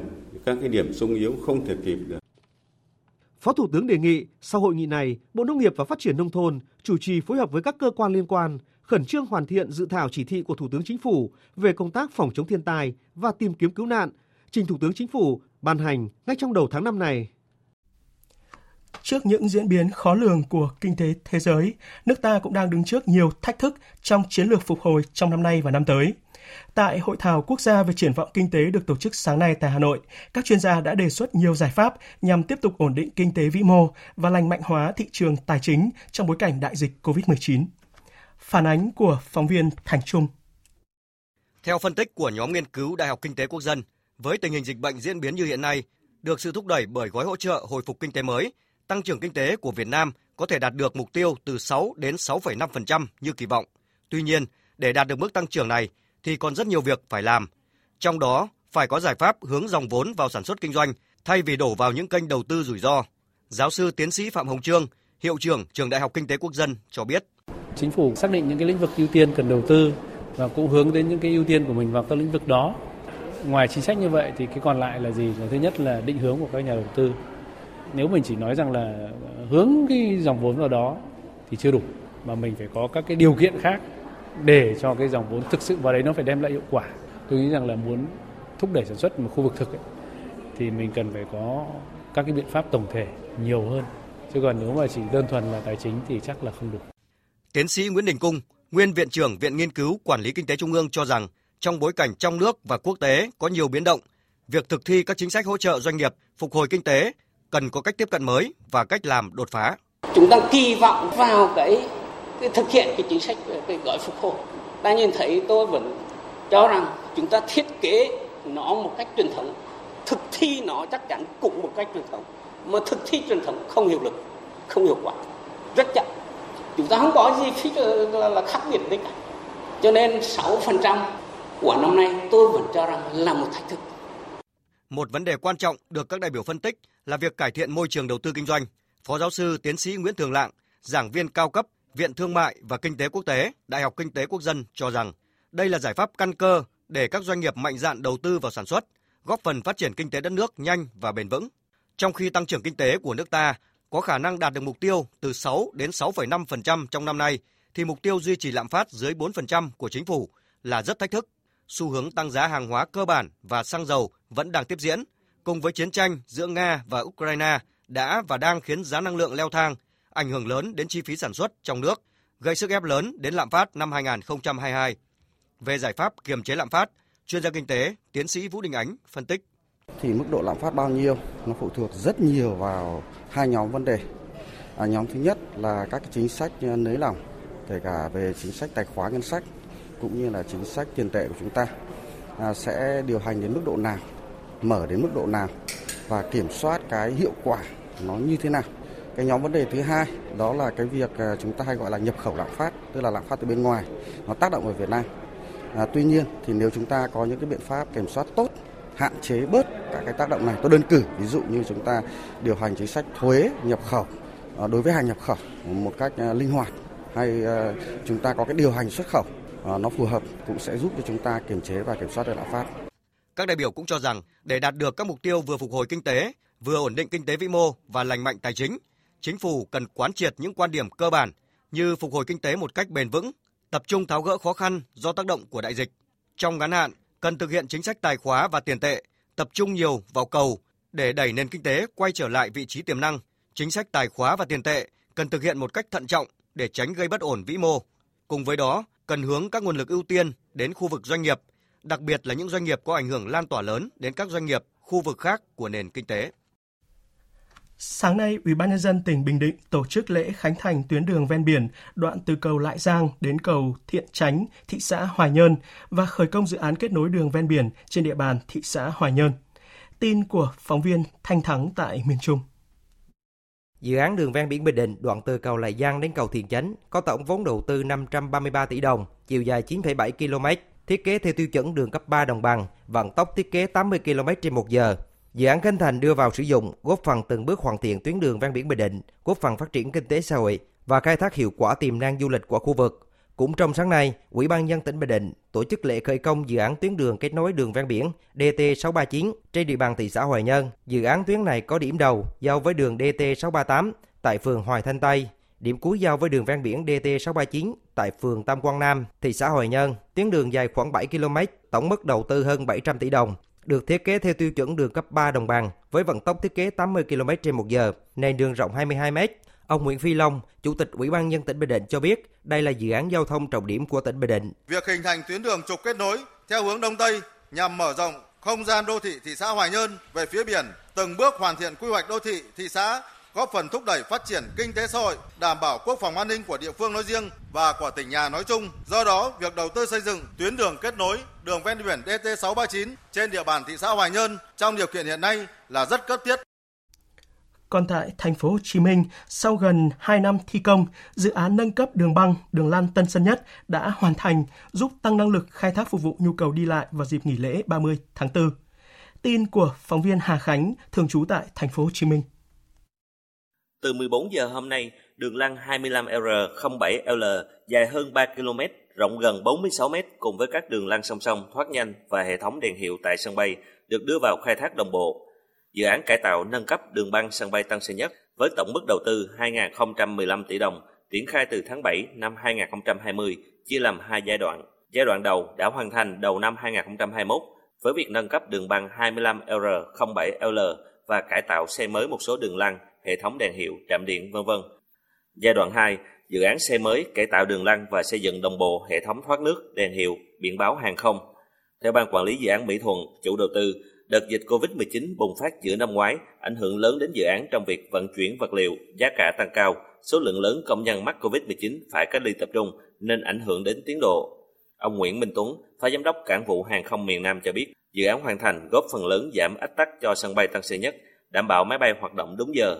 Speaker 19: các cái điểm sung yếu không thể kịp được.
Speaker 18: Phó Thủ tướng đề nghị sau hội nghị này, Bộ Nông nghiệp và Phát triển Nông thôn chủ trì phối hợp với các cơ quan liên quan khẩn trương hoàn thiện dự thảo chỉ thị của Thủ tướng Chính phủ về công tác phòng chống thiên tai và tìm kiếm cứu nạn, trình Thủ tướng Chính phủ ban hành ngay trong đầu tháng năm này.
Speaker 1: Trước những diễn biến khó lường của kinh tế thế giới, nước ta cũng đang đứng trước nhiều thách thức trong chiến lược phục hồi trong năm nay và năm tới. Tại Hội thảo quốc gia về triển vọng kinh tế được tổ chức sáng nay tại Hà Nội, các chuyên gia đã đề xuất nhiều giải pháp nhằm tiếp tục ổn định kinh tế vĩ mô và lành mạnh hóa thị trường tài chính trong bối cảnh đại dịch COVID-19. Phản ánh của phóng viên Thành Trung.
Speaker 20: Theo phân tích của nhóm nghiên cứu Đại học Kinh tế Quốc dân, với tình hình dịch bệnh diễn biến như hiện nay, được sự thúc đẩy bởi gói hỗ trợ hồi phục kinh tế mới, tăng trưởng kinh tế của Việt Nam có thể đạt được mục tiêu từ 6 đến 6,5% như kỳ vọng. Tuy nhiên, để đạt được mức tăng trưởng này thì còn rất nhiều việc phải làm. Trong đó, phải có giải pháp hướng dòng vốn vào sản xuất kinh doanh thay vì đổ vào những kênh đầu tư rủi ro. Giáo sư tiến sĩ Phạm Hồng Trương, hiệu trưởng Trường Đại học Kinh tế Quốc dân cho biết.
Speaker 21: Chính phủ xác định những cái lĩnh vực ưu tiên cần đầu tư và cũng hướng đến những cái ưu tiên của mình vào các lĩnh vực đó. Ngoài chính sách như vậy thì cái còn lại là gì? Là thứ nhất là định hướng của các nhà đầu tư. Nếu mình chỉ nói rằng là hướng cái dòng vốn vào đó thì chưa đủ mà mình phải có các cái điều kiện khác để cho cái dòng vốn thực sự vào đấy nó phải đem lại hiệu quả. Tôi nghĩ rằng là muốn thúc đẩy sản xuất một khu vực thực ấy, thì mình cần phải có các cái biện pháp tổng thể nhiều hơn. Chứ còn nếu mà chỉ đơn thuần là tài chính thì chắc là không đủ.
Speaker 20: Tiến sĩ Nguyễn Đình Cung nguyên viện trưởng viện nghiên cứu quản lý kinh tế trung ương cho rằng trong bối cảnh trong nước và quốc tế có nhiều biến động việc thực thi các chính sách hỗ trợ doanh nghiệp phục hồi kinh tế cần có cách tiếp cận mới và cách làm đột phá.
Speaker 22: Chúng ta kỳ vọng vào cái cái thực hiện cái chính sách cái gói phục hồi. Ta nhìn thấy tôi vẫn cho rằng chúng ta thiết kế nó một cách truyền thống thực thi nó chắc chắn cũng một cách truyền thống mà thực thi truyền thống không hiệu lực không hiệu quả rất chậm. Chúng ta không có gì phí là, là khác biệt đấy cả. Cho nên 6% của năm nay tôi vẫn cho rằng là một thách thức.
Speaker 20: Một vấn đề quan trọng được các đại biểu phân tích là việc cải thiện môi trường đầu tư kinh doanh. Phó giáo sư tiến sĩ Nguyễn Thường Lạng, giảng viên cao cấp Viện Thương mại và Kinh tế Quốc tế, Đại học Kinh tế Quốc dân cho rằng đây là giải pháp căn cơ để các doanh nghiệp mạnh dạn đầu tư vào sản xuất, góp phần phát triển kinh tế đất nước nhanh và bền vững. Trong khi tăng trưởng kinh tế của nước ta có khả năng đạt được mục tiêu từ 6 đến 6,5% trong năm nay, thì mục tiêu duy trì lạm phát dưới 4% của chính phủ là rất thách thức. Xu hướng tăng giá hàng hóa cơ bản và xăng dầu vẫn đang tiếp diễn, cùng với chiến tranh giữa Nga và Ukraine đã và đang khiến giá năng lượng leo thang ảnh hưởng lớn đến chi phí sản xuất trong nước, gây sức ép lớn đến lạm phát năm 2022. Về giải pháp kiềm chế lạm phát, chuyên gia kinh tế, tiến sĩ Vũ Đình Ánh phân tích.
Speaker 23: Thì mức độ lạm phát bao nhiêu nó phụ thuộc rất nhiều vào hai nhóm vấn đề. À, nhóm thứ nhất là các cái chính sách nới lỏng, kể cả về chính sách tài khoá ngân sách cũng như là chính sách tiền tệ của chúng ta à, sẽ điều hành đến mức độ nào, mở đến mức độ nào và kiểm soát cái hiệu quả nó như thế nào cái nhóm vấn đề thứ hai đó là cái việc à, chúng ta hay gọi là nhập khẩu lạm phát, tức là lạm phát từ bên ngoài, nó tác động ở Việt Nam. À, tuy nhiên thì nếu chúng ta có những cái biện pháp kiểm soát tốt hạn chế bớt các cái tác động này. Tôi đơn cử ví dụ như chúng ta điều hành chính sách thuế nhập khẩu à, đối với hàng nhập khẩu một cách à, linh hoạt hay à, chúng ta có cái điều hành xuất khẩu à, nó phù hợp cũng sẽ giúp cho chúng ta kiềm chế và kiểm soát được lạm phát.
Speaker 20: Các đại biểu cũng cho rằng để đạt được các mục tiêu vừa phục hồi kinh tế, vừa ổn định kinh tế vĩ mô và lành mạnh tài chính, chính phủ cần quán triệt những quan điểm cơ bản như phục hồi kinh tế một cách bền vững, tập trung tháo gỡ khó khăn do tác động của đại dịch. Trong ngắn hạn, cần thực hiện chính sách tài khóa và tiền tệ, tập trung nhiều vào cầu để đẩy nền kinh tế quay trở lại vị trí tiềm năng. Chính sách tài khóa và tiền tệ cần thực hiện một cách thận trọng để tránh gây bất ổn vĩ mô. Cùng với đó, cần hướng các nguồn lực ưu tiên đến khu vực doanh nghiệp, đặc biệt là những doanh nghiệp có ảnh hưởng lan tỏa lớn đến các doanh nghiệp khu vực khác của nền kinh tế.
Speaker 1: Sáng nay, Ủy ban nhân dân tỉnh Bình Định tổ chức lễ khánh thành tuyến đường ven biển đoạn từ cầu Lại Giang đến cầu Thiện Chánh, thị xã Hoài Nhơn và khởi công dự án kết nối đường ven biển trên địa bàn thị xã Hoài Nhơn. Tin của phóng viên Thanh Thắng tại miền Trung.
Speaker 24: Dự án đường ven biển Bình Định đoạn từ cầu Lại Giang đến cầu Thiện Chánh có tổng vốn đầu tư 533 tỷ đồng, chiều dài 9,7 km, thiết kế theo tiêu chuẩn đường cấp 3 đồng bằng, vận tốc thiết kế 80 km trên một giờ, Dự án Khánh Thành đưa vào sử dụng góp phần từng bước hoàn thiện tuyến đường ven biển Bình Định, góp phần phát triển kinh tế xã hội và khai thác hiệu quả tiềm năng du lịch của khu vực. Cũng trong sáng nay, Ủy ban nhân tỉnh Bình Định tổ chức lễ khởi công dự án tuyến đường kết nối đường ven biển DT639 trên địa bàn thị xã Hoài Nhơn. Dự án tuyến này có điểm đầu giao với đường DT638 tại phường Hoài Thanh Tây, điểm cuối giao với đường ven biển DT639 tại phường Tam Quang Nam, thị xã Hoài Nhơn. Tuyến đường dài khoảng 7 km, tổng mức đầu tư hơn 700 tỷ đồng, được thiết kế theo tiêu chuẩn đường cấp 3 đồng bằng với vận tốc thiết kế 80 km trên một giờ, nền đường rộng 22 m. Ông Nguyễn Phi Long, Chủ tịch Ủy ban nhân tỉnh Bình Định cho biết, đây là dự án giao thông trọng điểm của tỉnh Bình Định.
Speaker 25: Việc hình thành tuyến đường trục kết nối theo hướng đông tây nhằm mở rộng không gian đô thị thị xã Hoài Nhơn về phía biển, từng bước hoàn thiện quy hoạch đô thị thị xã góp phần thúc đẩy phát triển kinh tế xã hội, đảm bảo quốc phòng an ninh của địa phương nói riêng và của tỉnh nhà nói chung. Do đó, việc đầu tư xây dựng tuyến đường kết nối đường ven biển DT639 trên địa bàn thị xã Hoài Nhơn trong điều kiện hiện nay là rất cấp thiết.
Speaker 1: Còn tại thành phố Hồ Chí Minh, sau gần 2 năm thi công, dự án nâng cấp đường băng, đường lăn Tân Sơn Nhất đã hoàn thành, giúp tăng năng lực khai thác phục vụ nhu cầu đi lại vào dịp nghỉ lễ 30 tháng 4. Tin của phóng viên Hà Khánh, thường trú tại thành phố Hồ Chí Minh.
Speaker 26: Từ 14 giờ hôm nay, đường lăn 25R07L dài hơn 3 km, rộng gần 46 m cùng với các đường lăn song song thoát nhanh và hệ thống đèn hiệu tại sân bay được đưa vào khai thác đồng bộ. Dự án cải tạo nâng cấp đường băng sân bay Tân Sơn Nhất với tổng mức đầu tư 2.015 tỷ đồng triển khai từ tháng 7 năm 2020 chia làm hai giai đoạn. Giai đoạn đầu đã hoàn thành đầu năm 2021 với việc nâng cấp đường băng 25R07L và cải tạo xe mới một số đường lăn hệ thống đèn hiệu, trạm điện, vân vân. Giai đoạn 2, dự án xe mới cải tạo đường lăn và xây dựng đồng bộ hệ thống thoát nước, đèn hiệu, biển báo hàng không. Theo ban quản lý dự án Mỹ Thuận, chủ đầu tư, đợt dịch Covid-19 bùng phát giữa năm ngoái ảnh hưởng lớn đến dự án trong việc vận chuyển vật liệu, giá cả tăng cao, số lượng lớn công nhân mắc Covid-19 phải cách ly tập trung nên ảnh hưởng đến tiến độ. Ông Nguyễn Minh Tuấn, Phó Giám đốc Cảng vụ Hàng không miền Nam cho biết, dự án hoàn thành góp phần lớn giảm ách tắc cho sân bay Tân Sơn Nhất, đảm bảo máy bay hoạt động đúng giờ,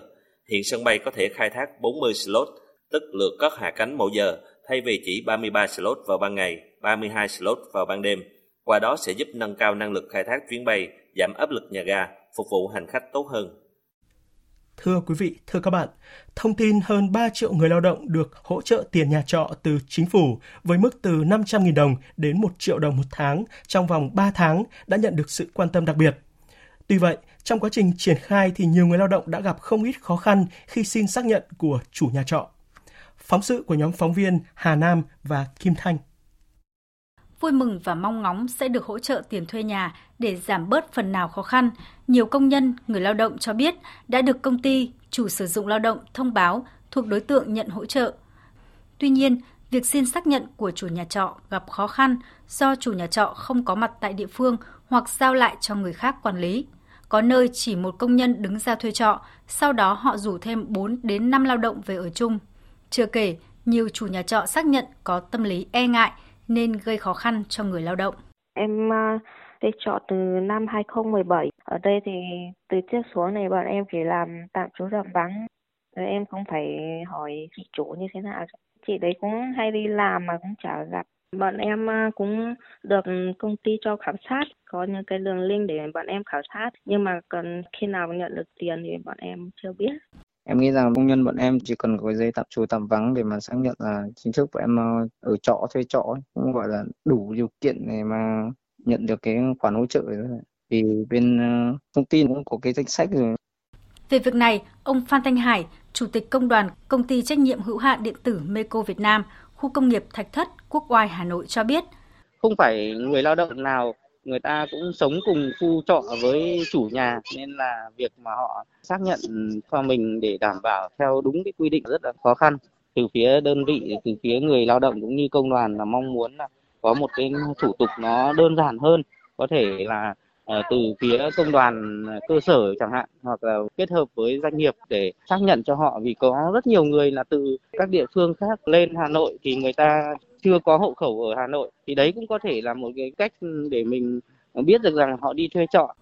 Speaker 26: Hiện sân bay có thể khai thác 40 slot, tức lượt cất hạ cánh mỗi giờ, thay vì chỉ 33 slot vào ban ngày, 32 slot vào ban đêm. Qua đó sẽ giúp nâng cao năng lực khai thác chuyến bay, giảm áp lực nhà ga, phục vụ hành khách tốt hơn.
Speaker 1: Thưa quý vị, thưa các bạn, thông tin hơn 3 triệu người lao động được hỗ trợ tiền nhà trọ từ chính phủ với mức từ 500.000 đồng đến 1 triệu đồng một tháng trong vòng 3 tháng đã nhận được sự quan tâm đặc biệt. Tuy vậy, trong quá trình triển khai thì nhiều người lao động đã gặp không ít khó khăn khi xin xác nhận của chủ nhà trọ. Phóng sự của nhóm phóng viên Hà Nam và Kim Thanh.
Speaker 9: Vui mừng và mong ngóng sẽ được hỗ trợ tiền thuê nhà để giảm bớt phần nào khó khăn. Nhiều công nhân, người lao động cho biết đã được công ty, chủ sử dụng lao động thông báo thuộc đối tượng nhận hỗ trợ. Tuy nhiên, việc xin xác nhận của chủ nhà trọ gặp khó khăn do chủ nhà trọ không có mặt tại địa phương hoặc giao lại cho người khác quản lý. Có nơi chỉ một công nhân đứng ra thuê trọ, sau đó họ rủ thêm 4 đến 5 lao động về ở chung. Chưa kể, nhiều chủ nhà trọ xác nhận có tâm lý e ngại nên gây khó khăn cho người lao động.
Speaker 27: Em à, thuê trọ từ năm 2017. Ở đây thì từ trước xuống này bọn em chỉ làm tạm trú tạm vắng. Em không phải hỏi chị chủ như thế nào. Chị đấy cũng hay đi làm mà cũng chả gặp Bọn em cũng được công ty cho khảo sát, có những cái đường link để bọn em khảo sát, nhưng mà cần khi nào nhận được tiền thì bọn em chưa biết.
Speaker 28: Em nghĩ rằng công nhân bọn em chỉ cần có giấy tạm trú tạm vắng để mà xác nhận là chính thức bọn em ở trọ thuê trọ ấy, cũng gọi là đủ điều kiện để mà nhận được cái khoản hỗ trợ rồi. Vì bên công ty cũng có cái danh sách rồi.
Speaker 9: Về việc này, ông Phan Thanh Hải, Chủ tịch Công đoàn Công ty Trách nhiệm hữu hạn điện tử Meco Việt Nam, khu công nghiệp Thạch Thất, Quốc Oai, Hà Nội cho biết.
Speaker 29: Không phải người lao động nào người ta cũng sống cùng khu trọ với chủ nhà nên là việc mà họ xác nhận cho mình để đảm bảo theo đúng cái quy định rất là khó khăn từ phía đơn vị từ phía người lao động cũng như công đoàn là mong muốn là có một cái thủ tục nó đơn giản hơn có thể là Ờ, từ phía công đoàn ờ, cơ sở chẳng hạn hoặc là kết hợp với doanh nghiệp để xác nhận cho họ vì có rất nhiều người là từ các địa phương khác lên Hà Nội thì người ta chưa có hộ khẩu ở Hà Nội thì đấy cũng có thể là một cái cách để mình biết được rằng họ đi thuê trọ.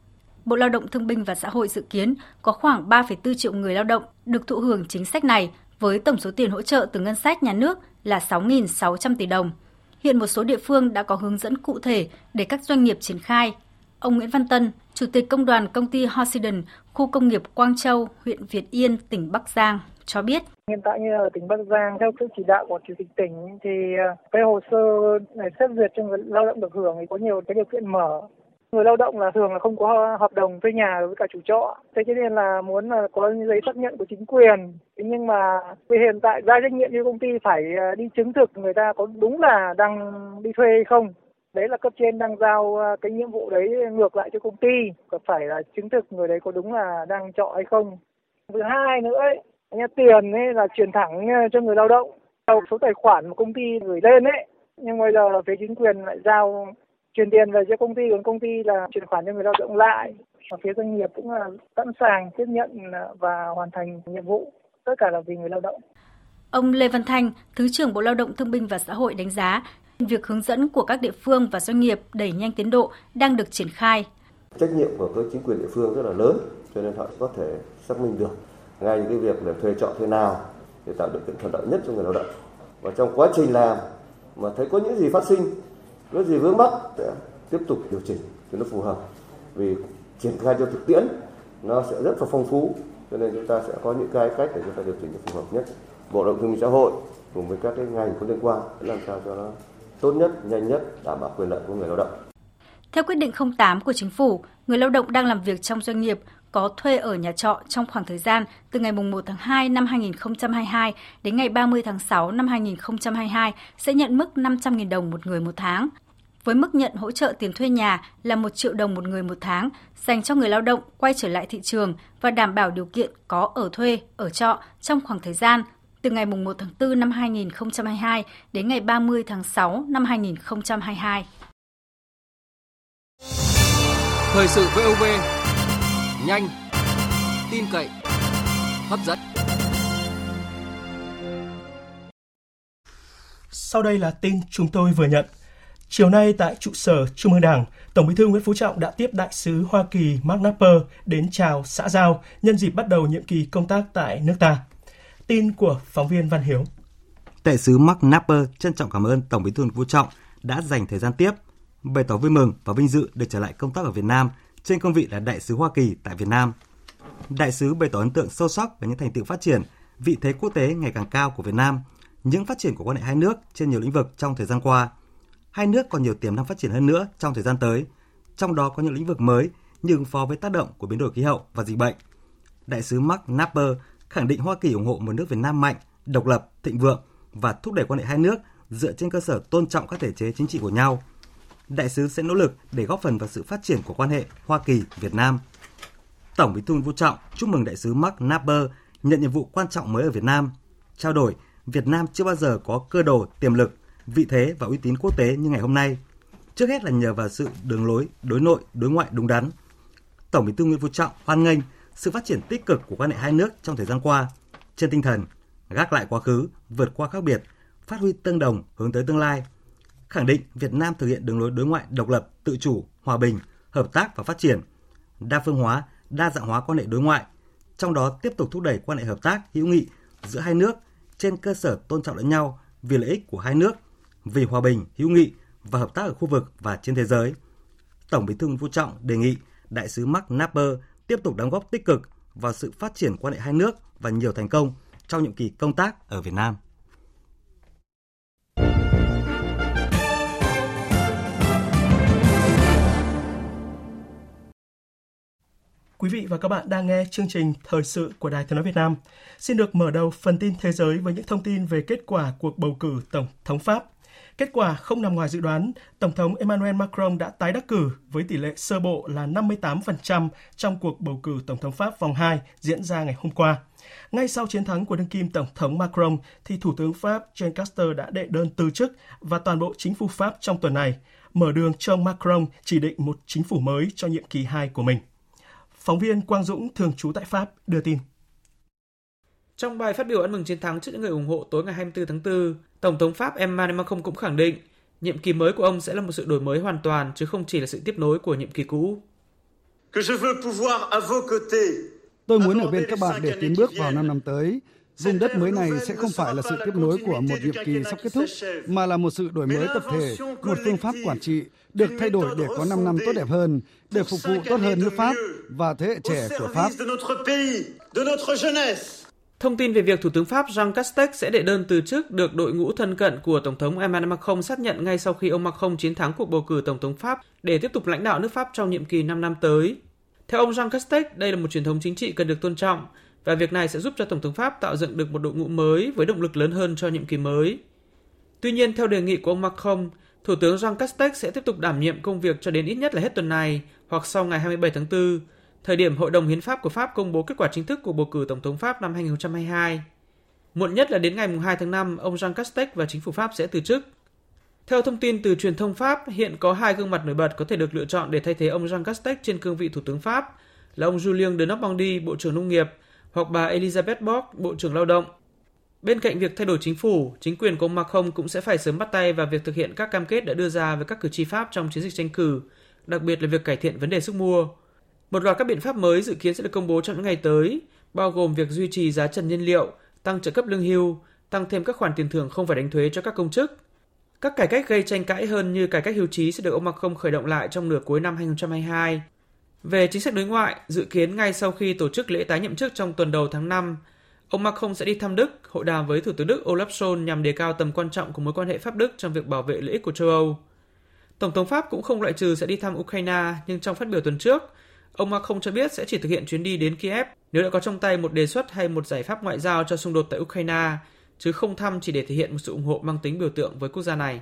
Speaker 9: Bộ Lao động Thương binh và Xã hội dự kiến có khoảng 3,4 triệu người lao động được thụ hưởng chính sách này với tổng số tiền hỗ trợ từ ngân sách nhà nước là 6.600 tỷ đồng. Hiện một số địa phương đã có hướng dẫn cụ thể để các doanh nghiệp triển khai. Ông Nguyễn Văn Tân, Chủ tịch Công đoàn Công ty Hosiden, khu công nghiệp Quang Châu, huyện Việt Yên, tỉnh Bắc Giang cho biết.
Speaker 30: Hiện tại như ở tỉnh Bắc Giang, theo sự chỉ đạo của Chủ tịch tỉnh thì ờ, cái hồ sơ này xét duyệt cho người lao động được hưởng thì có nhiều cái điều kiện mở. Người lao động là thường là không có hợp đồng thuê nhà với cả chủ trọ. Thế cho nên là muốn là có giấy xác nhận của chính quyền. Thế nhưng mà vì hiện tại ra trách nhiệm như công ty phải ờ, đi chứng thực người ta có đúng là đang đi thuê hay không đấy là cấp trên đang giao ờ, cái nhiệm vụ đấy ngược lại cho công ty phải là chứng thực người đấy có đúng là đang trọ hay không? Thứ hai nữa ấy, tiền ấy là chuyển thẳng ờ, cho người lao động. Theo số tài khoản mà công ty gửi lên ấy nhưng bây giờ là phía chính quyền lại giao chuyển tiền về cho công ty còn công ty là chuyển khoản cho người lao động lại. Và phía doanh nghiệp cũng là sẵn sàng tiếp nhận ờ, và hoàn thành nhiệm vụ tất cả là vì người lao động.
Speaker 9: Ông Lê Văn Thanh, Thứ trưởng Bộ Lao động Thương binh và Xã hội đánh giá việc hướng dẫn của các địa phương và doanh nghiệp đẩy nhanh tiến độ đang được triển khai.
Speaker 31: Trách nhiệm của các chính quyền địa phương rất là lớn, cho nên họ có thể xác minh được ngay cái việc là thuê trọ thế nào để tạo điều kiện thuận lợi nhất cho người lao động. Và trong quá trình làm mà thấy có những gì phát sinh có gì vướng mắc sẽ tiếp tục điều chỉnh cho nó phù hợp. Vì triển khai cho thực tiễn nó sẽ rất là phong phú cho nên chúng ta sẽ có những cái cách để chúng ta điều chỉnh cho phù hợp nhất. Bộ lao động thương binh xã hội cùng với các cái ngành có liên quan để làm sao cho nó tốt nhất nhanh nhất đảm bảo quyền lợi của người lao động
Speaker 9: theo quyết định 08 của chính phủ, người lao động đang làm việc trong doanh nghiệp có thuê ở nhà trọ trong khoảng thời gian từ ngày 1 tháng 2 năm 2022 đến ngày 30 tháng 6 năm 2022 sẽ nhận mức 500.000 đồng một người một tháng. Với mức nhận hỗ trợ tiền thuê nhà là 1 triệu đồng một người một tháng dành cho người lao động quay trở lại thị trường và đảm bảo điều kiện có ở thuê, ở trọ trong khoảng thời gian từ ngày 1 tháng 4 năm 2022 đến ngày 30 tháng 6 năm 2022.
Speaker 32: Thời sự VOV nhanh, tin cậy, hấp dẫn.
Speaker 1: Sau đây là tin chúng tôi vừa nhận. Chiều nay tại trụ sở Trung ương Đảng, Tổng Bí thư Nguyễn Phú Trọng đã tiếp đại sứ Hoa Kỳ Mark Napper đến chào xã giao nhân dịp bắt đầu nhiệm kỳ công tác tại nước ta. Tin của phóng viên Văn Hiếu.
Speaker 8: Đại sứ Mark Napper trân trọng cảm ơn Tổng Bí thư Nguyễn Trọng đã dành thời gian tiếp, bày tỏ vui mừng và vinh dự được trở lại công tác ở Việt Nam trên cương vị là đại sứ Hoa Kỳ tại Việt Nam. Đại sứ bày tỏ ấn tượng sâu sắc về những thành tựu phát triển, vị thế quốc tế ngày càng cao của Việt Nam, những phát triển của quan hệ hai nước trên nhiều lĩnh vực trong thời gian qua. Hai nước còn nhiều tiềm năng phát triển hơn nữa trong thời gian tới, trong đó có những lĩnh vực mới như ứng phó với tác động của biến đổi khí hậu và dịch bệnh. Đại sứ Mark Napper khẳng định Hoa Kỳ ủng hộ một nước Việt Nam mạnh, độc lập, thịnh vượng và thúc đẩy quan hệ hai nước dựa trên cơ sở tôn trọng các thể chế chính trị của nhau – đại sứ sẽ nỗ lực để góp phần vào sự phát triển của quan hệ Hoa Kỳ Việt Nam. Tổng Bí thư Nguyễn Phú Trọng chúc mừng đại sứ Mark Napper nhận nhiệm vụ quan trọng mới ở Việt Nam, trao đổi Việt Nam chưa bao giờ có cơ đồ, tiềm lực, vị thế và uy tín quốc tế như ngày hôm nay. Trước hết là nhờ vào sự đường lối đối nội, đối ngoại đúng đắn. Tổng Bí thư Nguyễn Phú Trọng hoan nghênh sự phát triển tích cực của quan hệ hai nước trong thời gian qua, trên tinh thần gác lại quá khứ, vượt qua khác biệt, phát huy tương đồng hướng tới tương lai – khẳng định Việt Nam thực hiện đường lối đối ngoại độc lập, tự chủ, hòa bình, hợp tác và phát triển, đa phương hóa, đa dạng hóa quan hệ đối ngoại, trong đó tiếp tục thúc đẩy quan hệ hợp tác hữu nghị giữa hai nước trên cơ sở tôn trọng lẫn nhau vì lợi ích của hai nước
Speaker 33: vì hòa bình, hữu nghị và hợp tác ở khu vực và trên thế giới. Tổng Bí thư Nguyễn Phú Trọng đề nghị đại sứ Mark Napper tiếp tục đóng góp tích cực vào sự phát triển quan hệ hai nước và nhiều thành công trong nhiệm kỳ công tác ở Việt Nam.
Speaker 1: Quý vị và các bạn đang nghe chương trình Thời sự của Đài Tiếng Nói Việt Nam. Xin được mở đầu phần tin thế giới với những thông tin về kết quả cuộc bầu cử Tổng thống Pháp. Kết quả không nằm ngoài dự đoán, Tổng thống Emmanuel Macron đã tái đắc cử với tỷ lệ sơ bộ là 58% trong cuộc bầu cử Tổng thống Pháp vòng 2 diễn ra ngày hôm qua. Ngay sau chiến thắng của đương kim Tổng thống Macron, thì Thủ tướng Pháp Jean Castex đã đệ đơn từ chức và toàn bộ chính phủ Pháp trong tuần này, mở đường cho ông Macron chỉ định một chính phủ mới cho nhiệm kỳ 2 của mình. Phóng viên Quang Dũng thường trú tại Pháp đưa tin.
Speaker 34: Trong bài phát biểu ăn mừng chiến thắng trước những người ủng hộ tối ngày 24 tháng 4, Tổng thống Pháp Emmanuel Macron cũng khẳng định nhiệm kỳ mới của ông sẽ là một sự đổi mới hoàn toàn chứ không chỉ là sự tiếp nối của nhiệm kỳ cũ.
Speaker 35: Tôi muốn ở bên các bạn để tiến bước vào 5 năm tới. Vùng đất mới này sẽ không phải là sự tiếp nối của một nhiệm kỳ sắp kết thúc, mà là một sự đổi mới tập thể, một phương pháp quản trị được thay đổi để có 5 năm tốt đẹp hơn, để phục vụ tốt hơn nước Pháp và thế hệ trẻ của Pháp.
Speaker 34: Thông tin về việc Thủ tướng Pháp Jean Castex sẽ đệ đơn từ chức được đội ngũ thân cận của Tổng thống Emmanuel Macron xác nhận ngay sau khi ông Macron chiến thắng cuộc bầu cử Tổng thống Pháp để tiếp tục lãnh đạo nước Pháp trong nhiệm kỳ 5 năm tới. Theo ông Jean Castex, đây là một truyền thống chính trị cần được tôn trọng và việc này sẽ giúp cho Tổng thống Pháp tạo dựng được một đội ngũ mới với động lực lớn hơn cho nhiệm kỳ mới. Tuy nhiên, theo đề nghị của ông Macron, Thủ tướng Jean Castex sẽ tiếp tục đảm nhiệm công việc cho đến ít nhất là hết tuần này hoặc sau ngày 27 tháng 4, thời điểm Hội đồng Hiến pháp của Pháp công bố kết quả chính thức của bầu cử Tổng thống Pháp năm 2022. Muộn nhất là đến ngày 2 tháng 5, ông Jean Castex và chính phủ Pháp sẽ từ chức. Theo thông tin từ truyền thông Pháp, hiện có hai gương mặt nổi bật có thể được lựa chọn để thay thế ông Jean Castex trên cương vị Thủ tướng Pháp là ông Julien de Normandie, Bộ trưởng Nông nghiệp, hoặc bà Elizabeth Borg, Bộ trưởng Lao động. Bên cạnh việc thay đổi chính phủ, chính quyền của ông Macron cũng sẽ phải sớm bắt tay vào việc thực hiện các cam kết đã đưa ra với các cử tri Pháp trong chiến dịch tranh cử, đặc biệt là việc cải thiện vấn đề sức mua. Một loạt các biện pháp mới dự kiến sẽ được công bố trong những ngày tới, bao gồm việc duy trì giá trần nhiên liệu, tăng trợ cấp lương hưu, tăng thêm các khoản tiền thưởng không phải đánh thuế cho các công chức. Các cải cách gây tranh cãi hơn như cải cách hưu trí sẽ được ông Macron khởi động lại trong nửa cuối năm 2022. Về chính sách đối ngoại, dự kiến ngay sau khi tổ chức lễ tái nhậm chức trong tuần đầu tháng 5, ông Macron sẽ đi thăm Đức, hội đàm với Thủ tướng Đức Olaf Scholz nhằm đề cao tầm quan trọng của mối quan hệ Pháp-Đức trong việc bảo vệ lợi ích của châu Âu. Tổng thống Pháp cũng không loại trừ sẽ đi thăm Ukraine, nhưng trong phát biểu tuần trước, ông Macron cho biết sẽ chỉ thực hiện chuyến đi đến Kiev nếu đã có trong tay một đề xuất hay một giải pháp ngoại giao cho xung đột tại Ukraine, chứ không thăm chỉ để thể hiện một sự ủng hộ mang tính biểu tượng với quốc gia này.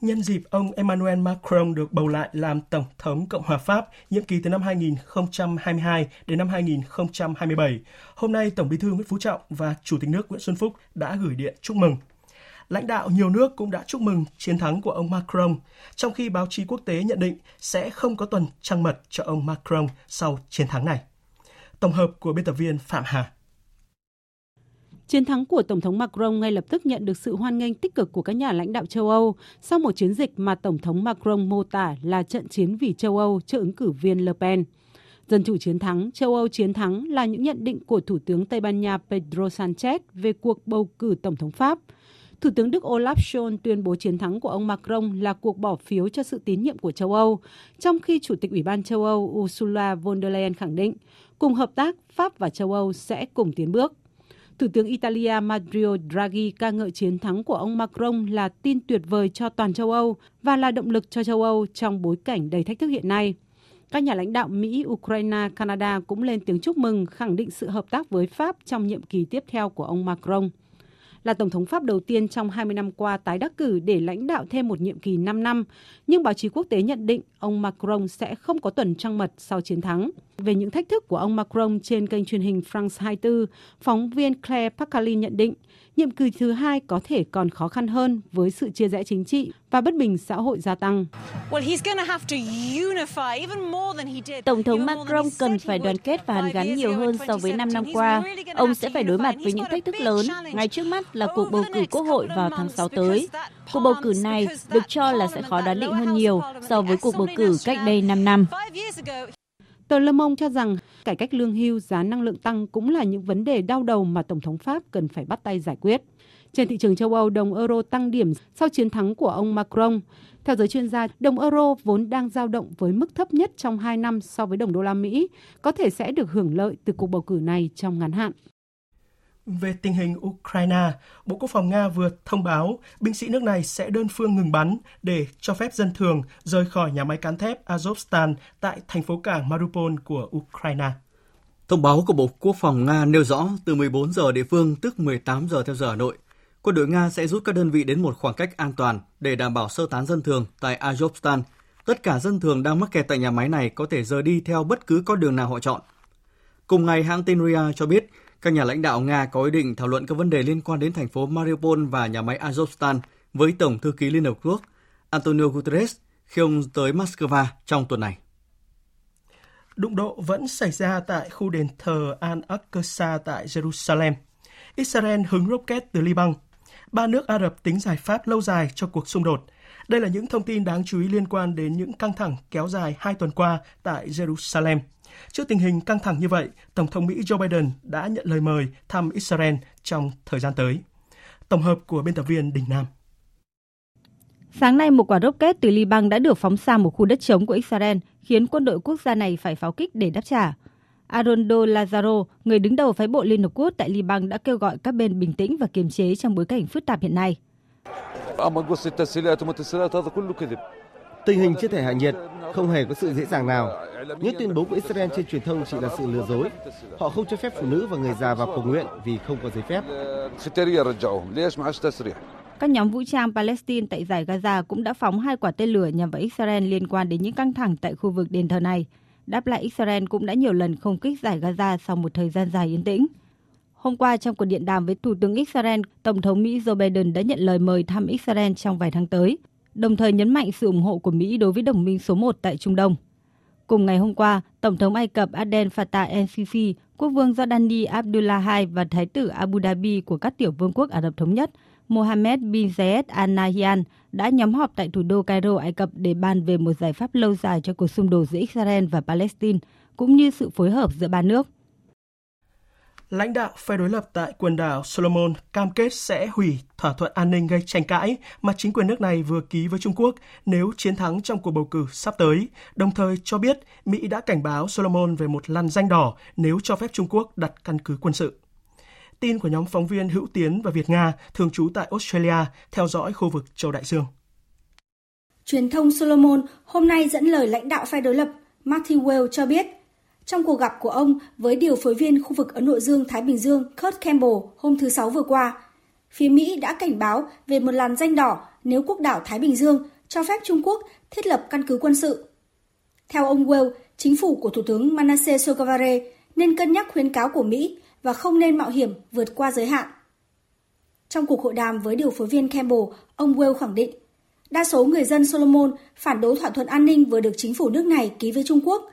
Speaker 1: Nhân dịp ông Emmanuel Macron được bầu lại làm Tổng thống Cộng hòa Pháp nhiệm kỳ từ năm 2022 đến năm 2027, hôm nay Tổng bí thư Nguyễn Phú Trọng và Chủ tịch nước Nguyễn Xuân Phúc đã gửi điện chúc mừng. Lãnh đạo nhiều nước cũng đã chúc mừng chiến thắng của ông Macron, trong khi báo chí quốc tế nhận định sẽ không có tuần trăng mật cho ông Macron sau chiến thắng này. Tổng hợp của biên tập viên Phạm Hà.
Speaker 36: Chiến thắng của Tổng thống Macron ngay lập tức nhận được sự hoan nghênh tích cực của các nhà lãnh đạo châu Âu sau một chiến dịch mà Tổng thống Macron mô tả là trận chiến vì châu Âu cho ứng cử viên Le Pen. Dân chủ chiến thắng, châu Âu chiến thắng là những nhận định của Thủ tướng Tây Ban Nha Pedro Sanchez về cuộc bầu cử Tổng thống Pháp. Thủ tướng Đức Olaf Scholz tuyên bố chiến thắng của ông Macron là cuộc bỏ phiếu cho sự tín nhiệm của châu Âu, trong khi Chủ tịch Ủy ban châu Âu Ursula von der Leyen khẳng định, cùng hợp tác, Pháp và châu Âu sẽ cùng tiến bước. Thủ tướng Italia Mario Draghi ca ngợi chiến thắng của ông Macron là tin tuyệt vời cho toàn châu Âu và là động lực cho châu Âu trong bối cảnh đầy thách thức hiện nay. Các nhà lãnh đạo Mỹ, Ukraine, Canada cũng lên tiếng chúc mừng, khẳng định sự hợp tác với Pháp trong nhiệm kỳ tiếp theo của ông Macron là Tổng thống Pháp đầu tiên trong 20 năm qua tái đắc cử để lãnh đạo thêm một nhiệm kỳ 5 năm, nhưng báo chí quốc tế nhận định ông Macron sẽ không có tuần trăng mật sau chiến thắng. Về những thách thức của ông Macron trên kênh truyền hình France 24, phóng viên Claire Pacali nhận định nhiệm kỳ thứ hai có thể còn khó khăn hơn với sự chia rẽ chính trị và bất bình xã hội gia tăng.
Speaker 37: Tổng thống Macron cần phải đoàn kết và hàn gắn nhiều hơn so với 5 năm qua. Ông sẽ phải đối mặt với những thách thức lớn. Ngay trước mắt là cuộc bầu cử quốc hội vào tháng 6 tới. Cuộc bầu cử này được cho là sẽ khó đoán định hơn nhiều so với cuộc bầu cử cách đây 5 năm.
Speaker 36: Tờ Le Monde cho rằng cải cách lương hưu, giá năng lượng tăng cũng là những vấn đề đau đầu mà Tổng thống Pháp cần phải bắt tay giải quyết. Trên thị trường châu Âu, đồng euro tăng điểm sau chiến thắng của ông Macron. Theo giới chuyên gia, đồng euro vốn đang dao động với mức thấp nhất trong 2 năm so với đồng đô la Mỹ, có thể sẽ được hưởng lợi từ cuộc bầu cử này trong ngắn hạn.
Speaker 1: Về tình hình Ukraine, Bộ Quốc phòng Nga vừa thông báo binh sĩ nước này sẽ đơn phương ngừng bắn để cho phép dân thường rời khỏi nhà máy cán thép Azovstal tại thành phố cảng Mariupol của Ukraine.
Speaker 38: Thông báo của Bộ Quốc phòng Nga nêu rõ từ 14 giờ địa phương tức 18 giờ theo giờ Hà Nội, quân đội Nga sẽ rút các đơn vị đến một khoảng cách an toàn để đảm bảo sơ tán dân thường tại Azovstal. Tất cả dân thường đang mắc kẹt tại nhà máy này có thể rời đi theo bất cứ con đường nào họ chọn. Cùng ngày, hãng tin RIA cho biết các nhà lãnh đạo Nga có ý định thảo luận các vấn đề liên quan đến thành phố Mariupol và nhà máy Azovstal với Tổng thư ký Liên Hợp Quốc Antonio Guterres khi ông tới Moscow trong tuần này.
Speaker 1: Đụng độ vẫn xảy ra tại khu đền thờ Al-Aqsa tại Jerusalem. Israel hứng rocket từ Liban. Ba nước Ả Rập tính giải pháp lâu dài cho cuộc xung đột. Đây là những thông tin đáng chú ý liên quan đến những căng thẳng kéo dài hai tuần qua tại Jerusalem. Trước tình hình căng thẳng như vậy, Tổng thống Mỹ Joe Biden đã nhận lời mời thăm Israel trong thời gian tới. Tổng hợp của biên tập viên Đình Nam.
Speaker 39: Sáng nay, một quả rocket từ Liban đã được phóng sang một khu đất trống của Israel, khiến quân đội quốc gia này phải pháo kích để đáp trả. Arondo Lazaro, người đứng đầu phái bộ Liên Hợp Quốc tại Liban đã kêu gọi các bên bình tĩnh và kiềm chế trong bối cảnh phức tạp hiện nay.
Speaker 40: Tình hình chưa thể hạ nhiệt, không hề có sự dễ dàng nào. Những tuyên bố của Israel trên truyền thông chỉ là sự lừa dối. Họ không cho phép phụ nữ và người già vào cầu nguyện vì không có giấy phép.
Speaker 39: Các nhóm vũ trang Palestine tại giải Gaza cũng đã phóng hai quả tên lửa nhằm vào Israel liên quan đến những căng thẳng tại khu vực đền thờ này. Đáp lại Israel cũng đã nhiều lần không kích giải Gaza sau một thời gian dài yên tĩnh. Hôm qua trong cuộc điện đàm với Thủ tướng Israel, Tổng thống Mỹ Joe Biden đã nhận lời mời thăm Israel trong vài tháng tới, đồng thời nhấn mạnh sự ủng hộ của Mỹ đối với đồng minh số 1 tại Trung Đông. Cùng ngày hôm qua, Tổng thống Ai Cập Abdel Fattah el-Sisi, Quốc vương Jordani Abdullah II và Thái tử Abu Dhabi của các tiểu vương quốc Ả Rập Thống Nhất Mohammed bin Zayed Al Nahyan đã nhóm họp tại thủ đô Cairo, Ai Cập để bàn về một giải pháp lâu dài cho cuộc xung đột giữa Israel và Palestine, cũng như sự phối hợp giữa ba nước.
Speaker 1: Lãnh đạo phe đối lập tại quần đảo Solomon cam kết sẽ hủy thỏa thuận an ninh gây tranh cãi mà chính quyền nước này vừa ký với Trung Quốc nếu chiến thắng trong cuộc bầu cử sắp tới, đồng thời cho biết Mỹ đã cảnh báo Solomon về một làn danh đỏ nếu cho phép Trung Quốc đặt căn cứ quân sự. Tin của nhóm phóng viên Hữu Tiến và Việt Nga thường trú tại Australia theo dõi khu vực châu Đại Dương.
Speaker 41: Truyền thông Solomon hôm nay dẫn lời lãnh đạo phe đối lập Matthew Well cho biết trong cuộc gặp của ông với điều phối viên khu vực Ấn Độ Dương-Thái Bình Dương Kurt Campbell hôm thứ Sáu vừa qua, phía Mỹ đã cảnh báo về một làn danh đỏ nếu quốc đảo Thái Bình Dương cho phép Trung Quốc thiết lập căn cứ quân sự. Theo ông Well, chính phủ của Thủ tướng Manasseh Sogavare nên cân nhắc khuyến cáo của Mỹ và không nên mạo hiểm vượt qua giới hạn. Trong cuộc hội đàm với điều phối viên Campbell, ông Well khẳng định, đa số người dân Solomon phản đối thỏa thuận an ninh vừa được chính phủ nước này ký với Trung Quốc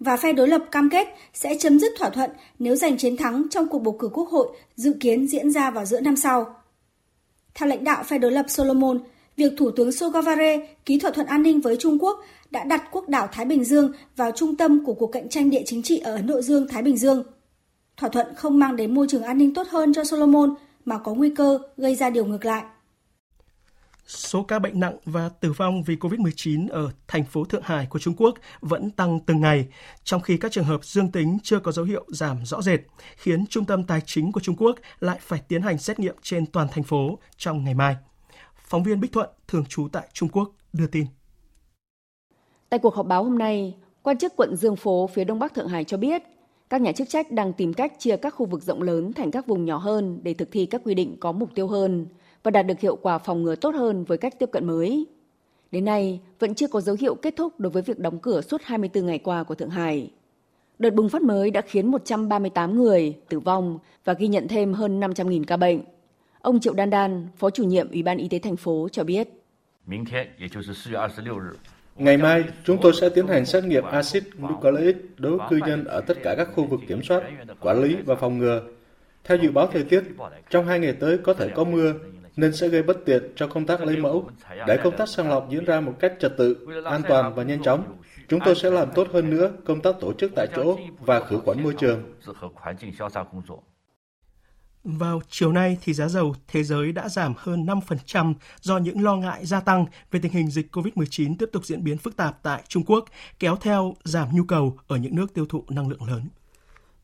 Speaker 41: và phe đối lập cam kết sẽ chấm dứt thỏa thuận nếu giành chiến thắng trong cuộc bầu cử quốc hội dự kiến diễn ra vào giữa năm sau. Theo lãnh đạo phe đối lập Solomon, việc Thủ tướng Sogavare ký thỏa thuận an ninh với Trung Quốc đã đặt quốc đảo Thái Bình Dương vào trung tâm của cuộc cạnh tranh địa chính trị ở Ấn Độ Dương-Thái Bình Dương – Thỏa thuận không mang đến môi trường an ninh tốt hơn cho Solomon mà có nguy cơ gây ra điều ngược lại.
Speaker 1: Số ca bệnh nặng và tử vong vì COVID-19 ở thành phố Thượng Hải của Trung Quốc vẫn tăng từng ngày, trong khi các trường hợp dương tính chưa có dấu hiệu giảm rõ rệt, khiến Trung tâm Tài chính của Trung Quốc lại phải tiến hành xét nghiệm trên toàn thành phố trong ngày mai. Phóng viên Bích Thuận, thường trú tại Trung Quốc, đưa tin.
Speaker 42: Tại cuộc họp báo hôm nay, quan chức quận Dương Phố phía Đông Bắc Thượng Hải cho biết các nhà chức trách đang tìm cách chia các khu vực rộng lớn thành các vùng nhỏ hơn để thực thi các quy định có mục tiêu hơn và đạt được hiệu quả phòng ngừa tốt hơn với cách tiếp cận mới. Đến nay, vẫn chưa có dấu hiệu kết thúc đối với việc đóng cửa suốt 24 ngày qua của Thượng Hải. Đợt bùng phát mới đã khiến 138 người tử vong và ghi nhận thêm hơn 500.000 ca bệnh. Ông Triệu Đan Đan, Phó chủ nhiệm Ủy ban Y tế thành phố cho biết.
Speaker 43: Ngày mai, chúng tôi sẽ tiến hành xét nghiệm axit nucleic đối với cư dân ở tất cả các khu vực kiểm soát, quản lý và phòng ngừa. Theo dự báo thời tiết, trong hai ngày tới có thể có mưa, nên sẽ gây bất tiện cho công tác lấy mẫu. Để công tác sàng lọc diễn ra một cách trật tự, an toàn và nhanh chóng, chúng tôi sẽ làm tốt hơn nữa công tác tổ chức tại chỗ và khử khuẩn môi trường.
Speaker 1: Vào chiều nay thì giá dầu thế giới đã giảm hơn 5% do những lo ngại gia tăng về tình hình dịch COVID-19 tiếp tục diễn biến phức tạp tại Trung Quốc, kéo theo giảm nhu cầu ở những nước tiêu thụ năng lượng lớn.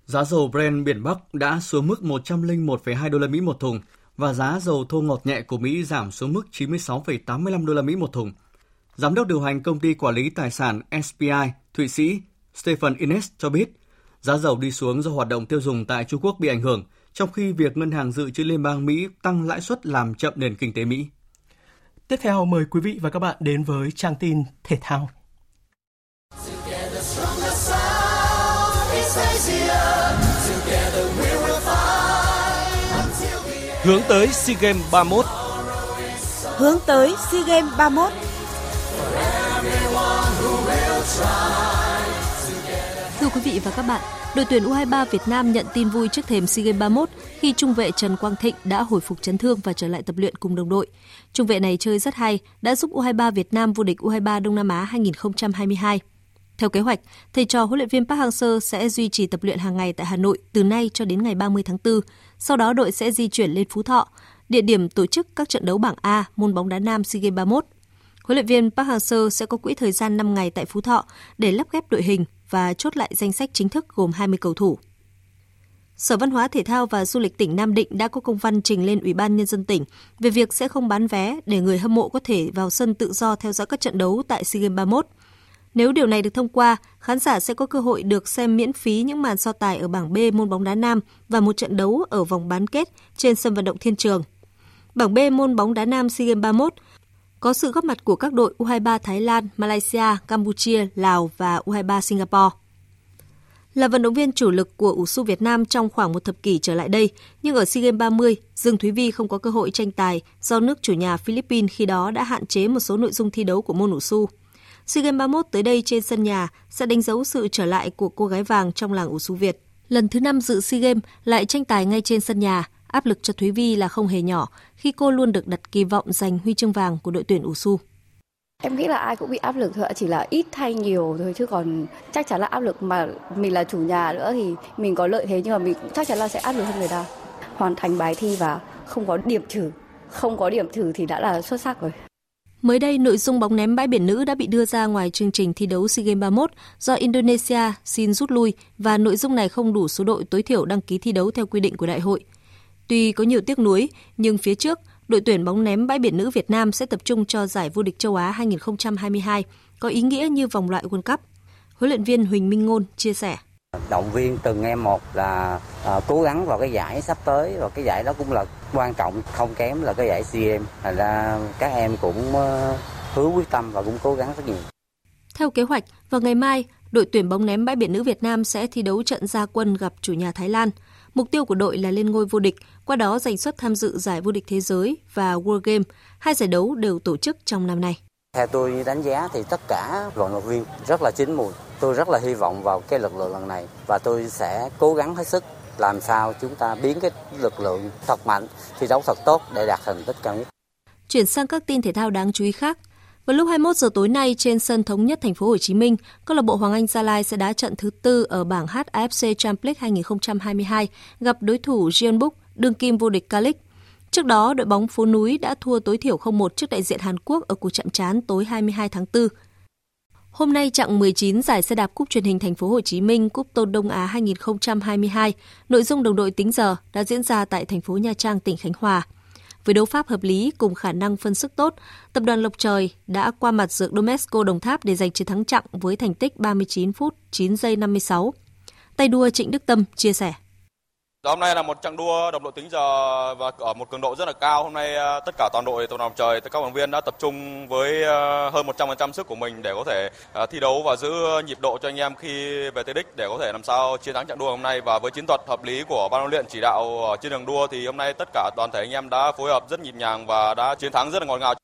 Speaker 38: Giá dầu Brent biển Bắc đã xuống mức 101,2 đô la Mỹ một thùng và giá dầu thô ngọt nhẹ của Mỹ giảm xuống mức 96,85 đô la Mỹ một thùng. Giám đốc điều hành công ty quản lý tài sản SPI Thụy Sĩ Stephen Innes cho biết, giá dầu đi xuống do hoạt động tiêu dùng tại Trung Quốc bị ảnh hưởng, trong khi việc Ngân hàng Dự trữ Liên bang Mỹ tăng lãi suất làm chậm nền kinh tế Mỹ.
Speaker 1: Tiếp theo mời quý vị và các bạn đến với trang tin thể thao.
Speaker 44: Hướng tới SEA Games 31
Speaker 45: Hướng tới SEA Games 31
Speaker 46: Thưa quý vị và các bạn, đội tuyển U23 Việt Nam nhận tin vui trước thềm SEA Games 31 khi trung vệ Trần Quang Thịnh đã hồi phục chấn thương và trở lại tập luyện cùng đồng đội. Trung vệ này chơi rất hay, đã giúp U23 Việt Nam vô địch U23 Đông Nam Á 2022. Theo kế hoạch, thầy trò huấn luyện viên Park Hang-seo sẽ duy trì tập luyện hàng ngày tại Hà Nội từ nay cho đến ngày 30 tháng 4. Sau đó đội sẽ di chuyển lên Phú Thọ, địa điểm tổ chức các trận đấu bảng A môn bóng đá nam SEA Games 31. Huấn luyện viên Park Hang-seo sẽ có quỹ thời gian 5 ngày tại Phú Thọ để lắp ghép đội hình và chốt lại danh sách chính thức gồm 20 cầu thủ. Sở Văn hóa Thể thao và Du lịch tỉnh Nam Định đã có công văn trình lên Ủy ban Nhân dân tỉnh về việc sẽ không bán vé để người hâm mộ có thể vào sân tự do theo dõi các trận đấu tại SEA Games 31. Nếu điều này được thông qua, khán giả sẽ có cơ hội được xem miễn phí những màn so tài ở bảng B môn bóng đá nam và một trận đấu ở vòng bán kết trên sân vận động Thiên Trường. Bảng B môn bóng đá nam SEA Games 31 có sự góp mặt của các đội U23 Thái Lan, Malaysia, Campuchia, Lào và U23 Singapore. Là vận động viên chủ lực của ủ su Việt Nam trong khoảng một thập kỷ trở lại đây, nhưng ở SEA Games 30, Dương Thúy Vi không có cơ hội tranh tài do nước chủ nhà Philippines khi đó đã hạn chế một số nội dung thi đấu của môn ủ su. SEA Games 31 tới đây trên sân nhà sẽ đánh dấu sự trở lại của cô gái vàng trong làng ủ xu Việt. Lần thứ năm dự SEA Games lại tranh tài ngay trên sân nhà, áp lực cho Thúy Vi là không hề nhỏ khi cô luôn được đặt kỳ vọng giành huy chương vàng của đội tuyển ủ xu
Speaker 47: Em nghĩ là ai cũng bị áp lực thôi, chỉ là ít hay nhiều thôi chứ còn chắc chắn là áp lực mà mình là chủ nhà nữa thì mình có lợi thế nhưng mà mình chắc chắn là sẽ áp lực hơn người ta. Hoàn thành bài thi và không có điểm trừ, không có điểm trừ thì đã là xuất sắc rồi.
Speaker 46: Mới đây, nội dung bóng ném bãi biển nữ đã bị đưa ra ngoài chương trình thi đấu SEA Games 31 do Indonesia xin rút lui và nội dung này không đủ số đội tối thiểu đăng ký thi đấu theo quy định của đại hội. Tuy có nhiều tiếc nuối, nhưng phía trước, đội tuyển bóng ném bãi biển nữ Việt Nam sẽ tập trung cho giải vô địch châu Á 2022, có ý nghĩa như vòng loại World Cup. Huấn luyện viên Huỳnh Minh Ngôn chia sẻ.
Speaker 48: Động viên từng em một là à, cố gắng vào cái giải sắp tới và cái giải đó cũng là quan trọng không kém là cái giải SEA Games. Thành ra các em cũng uh, hứa quyết tâm và cũng cố gắng rất nhiều.
Speaker 46: Theo kế hoạch, vào ngày mai, đội tuyển bóng ném bãi biển nữ Việt Nam sẽ thi đấu trận gia quân gặp chủ nhà Thái Lan. Mục tiêu của đội là lên ngôi vô địch, qua đó giành suất tham dự giải vô địch thế giới và World Game. Hai giải đấu đều tổ chức trong năm nay.
Speaker 48: Theo tôi đánh giá thì tất cả vận động viên rất là chín mùi. Tôi rất là hy vọng vào cái lực lượng lần này và tôi sẽ cố gắng hết sức làm sao chúng ta biến cái lực lượng thật mạnh, thi đấu thật tốt để đạt thành tích cao nhất.
Speaker 46: Chuyển sang các tin thể thao đáng chú ý khác. Vào lúc 21 giờ tối nay trên sân thống nhất thành phố Hồ Chí Minh, câu lạc bộ Hoàng Anh Gia Lai sẽ đá trận thứ tư ở bảng H AFC Champions League 2022 gặp đối thủ Jeonbuk, đương kim vô địch K-League. Trước đó, đội bóng phố núi đã thua tối thiểu 0-1 trước đại diện Hàn Quốc ở cuộc chạm trán tối 22 tháng 4. Hôm nay chặng 19 giải xe đạp cúp truyền hình thành phố Hồ Chí Minh Cúp Tôn Đông Á 2022, nội dung đồng đội tính giờ đã diễn ra tại thành phố Nha Trang, tỉnh Khánh Hòa. Với đấu pháp hợp lý cùng khả năng phân sức tốt, tập đoàn Lộc Trời đã qua mặt dược Domesco Đồng Tháp để giành chiến thắng chặng với thành tích 39 phút 9 giây 56. Tay đua Trịnh Đức Tâm chia sẻ.
Speaker 49: Dạ, hôm nay là một trận đua đồng đội tính giờ và ở một cường độ rất là cao. Hôm nay ờ, tất cả toàn đội toàn đoàn trời, tất cả vận viên đã tập trung với ờ, hơn 100% sức của mình để có thể ờ, thi đấu và giữ nhịp độ cho anh em khi về tới đích để có thể làm sao chiến thắng trận đua hôm nay và với chiến thuật hợp lý của ban huấn luyện chỉ đạo trên đường đua thì hôm nay tất cả toàn thể anh em đã phối hợp rất nhịp nhàng và đã chiến thắng rất là ngọt ngào.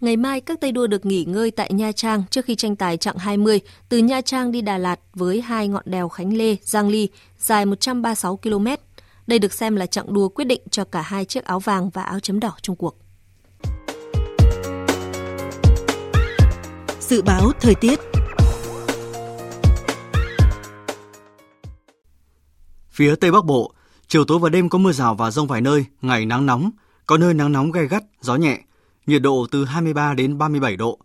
Speaker 46: Ngày mai, các tay đua được nghỉ ngơi tại Nha Trang trước khi tranh tài chặng 20 từ Nha Trang đi Đà Lạt với hai ngọn đèo Khánh Lê, Giang Ly dài 136 km. Đây được xem là chặng đua quyết định cho cả hai chiếc áo vàng và áo chấm đỏ trong cuộc.
Speaker 45: Dự báo thời tiết
Speaker 38: Phía Tây Bắc Bộ, Chiều tối và đêm có mưa rào và rông vài nơi, ngày nắng nóng, có nơi nắng nóng gai gắt, gió nhẹ, nhiệt độ từ 23 đến 37 độ.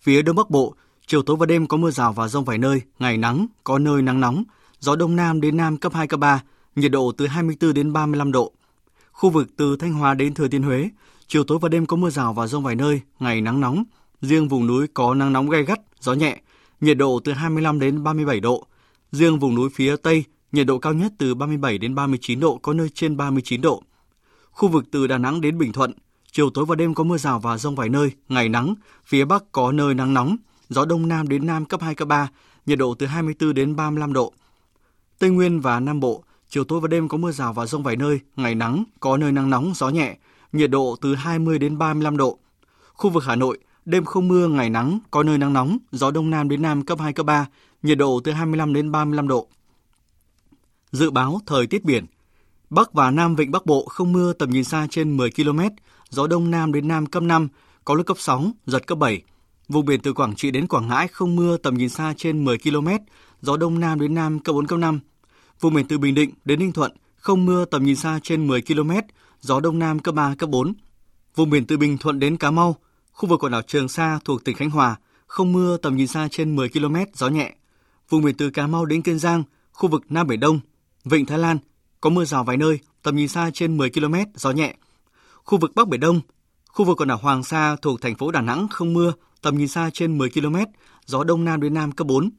Speaker 38: Phía Đông Bắc Bộ, chiều tối và đêm có mưa rào và rông vài nơi, ngày nắng, có nơi nắng nóng, gió Đông Nam đến Nam cấp 2, cấp 3, nhiệt độ từ 24 đến 35 độ. Khu vực từ Thanh Hóa đến Thừa Thiên Huế, chiều tối và đêm có mưa rào và rông vài nơi, ngày nắng nóng, riêng vùng núi có nắng nóng gay gắt, gió nhẹ, nhiệt độ từ 25 đến 37 độ. Riêng vùng núi phía Tây, nhiệt độ cao nhất từ 37 đến 39 độ, có nơi trên 39 độ. Khu vực từ Đà Nẵng đến Bình Thuận, chiều tối và đêm có mưa rào và rông vài nơi, ngày nắng, phía Bắc có nơi nắng nóng, gió Đông Nam đến Nam cấp 2, cấp 3, nhiệt độ từ 24 đến 35 độ. Tây Nguyên và Nam Bộ, chiều tối và đêm có mưa rào và rông vài nơi, ngày nắng, có nơi nắng nóng, gió nhẹ, nhiệt độ từ 20 đến 35 độ. Khu vực Hà Nội, đêm không mưa, ngày nắng, có nơi nắng nóng, gió Đông Nam đến Nam cấp 2, cấp 3, nhiệt độ từ 25 đến 35 độ. Dự báo thời tiết biển, Bắc và Nam Vịnh Bắc Bộ không mưa tầm nhìn xa trên 10 km, gió Đông Nam đến Nam cấp 5, có lúc cấp 6, giật cấp 7. Vùng biển từ Quảng Trị đến Quảng Ngãi không mưa tầm nhìn xa trên 10 km, gió Đông Nam đến Nam cấp 4, cấp 5. Vùng biển từ Bình Định đến Ninh Thuận không mưa tầm nhìn xa trên 10 km, gió Đông Nam cấp 3, cấp 4. Vùng biển từ Bình Thuận đến Cà Mau, khu vực quần đảo Trường Sa thuộc tỉnh Khánh Hòa không mưa tầm nhìn xa trên 10 km, gió nhẹ. Vùng biển từ Cà Mau đến Kiên Giang, khu vực Nam Biển Đông, Vịnh Thái Lan có mưa rào vài nơi, tầm nhìn xa trên 10 km, gió nhẹ. Khu vực Bắc Biển Đông, khu vực quần đảo Hoàng Sa thuộc thành phố Đà Nẵng không mưa, tầm nhìn xa trên 10 km, gió Đông Nam đến Nam cấp 4.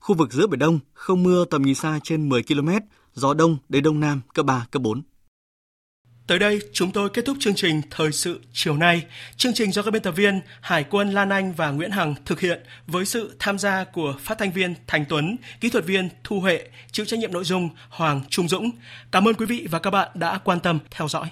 Speaker 38: Khu vực giữa Biển Đông không mưa tầm nhìn xa trên 10 km, gió Đông đến Đông Nam cấp 3, cấp 4.
Speaker 1: Tới đây, chúng tôi kết thúc chương trình Thời sự chiều nay. Chương trình do các biên tập viên Hải quân Lan Anh và Nguyễn Hằng thực hiện với sự tham gia của phát thanh viên Thành Tuấn, kỹ thuật viên Thu Huệ, chịu trách nhiệm nội dung Hoàng Trung Dũng. Cảm ơn quý vị và các bạn đã quan tâm theo dõi.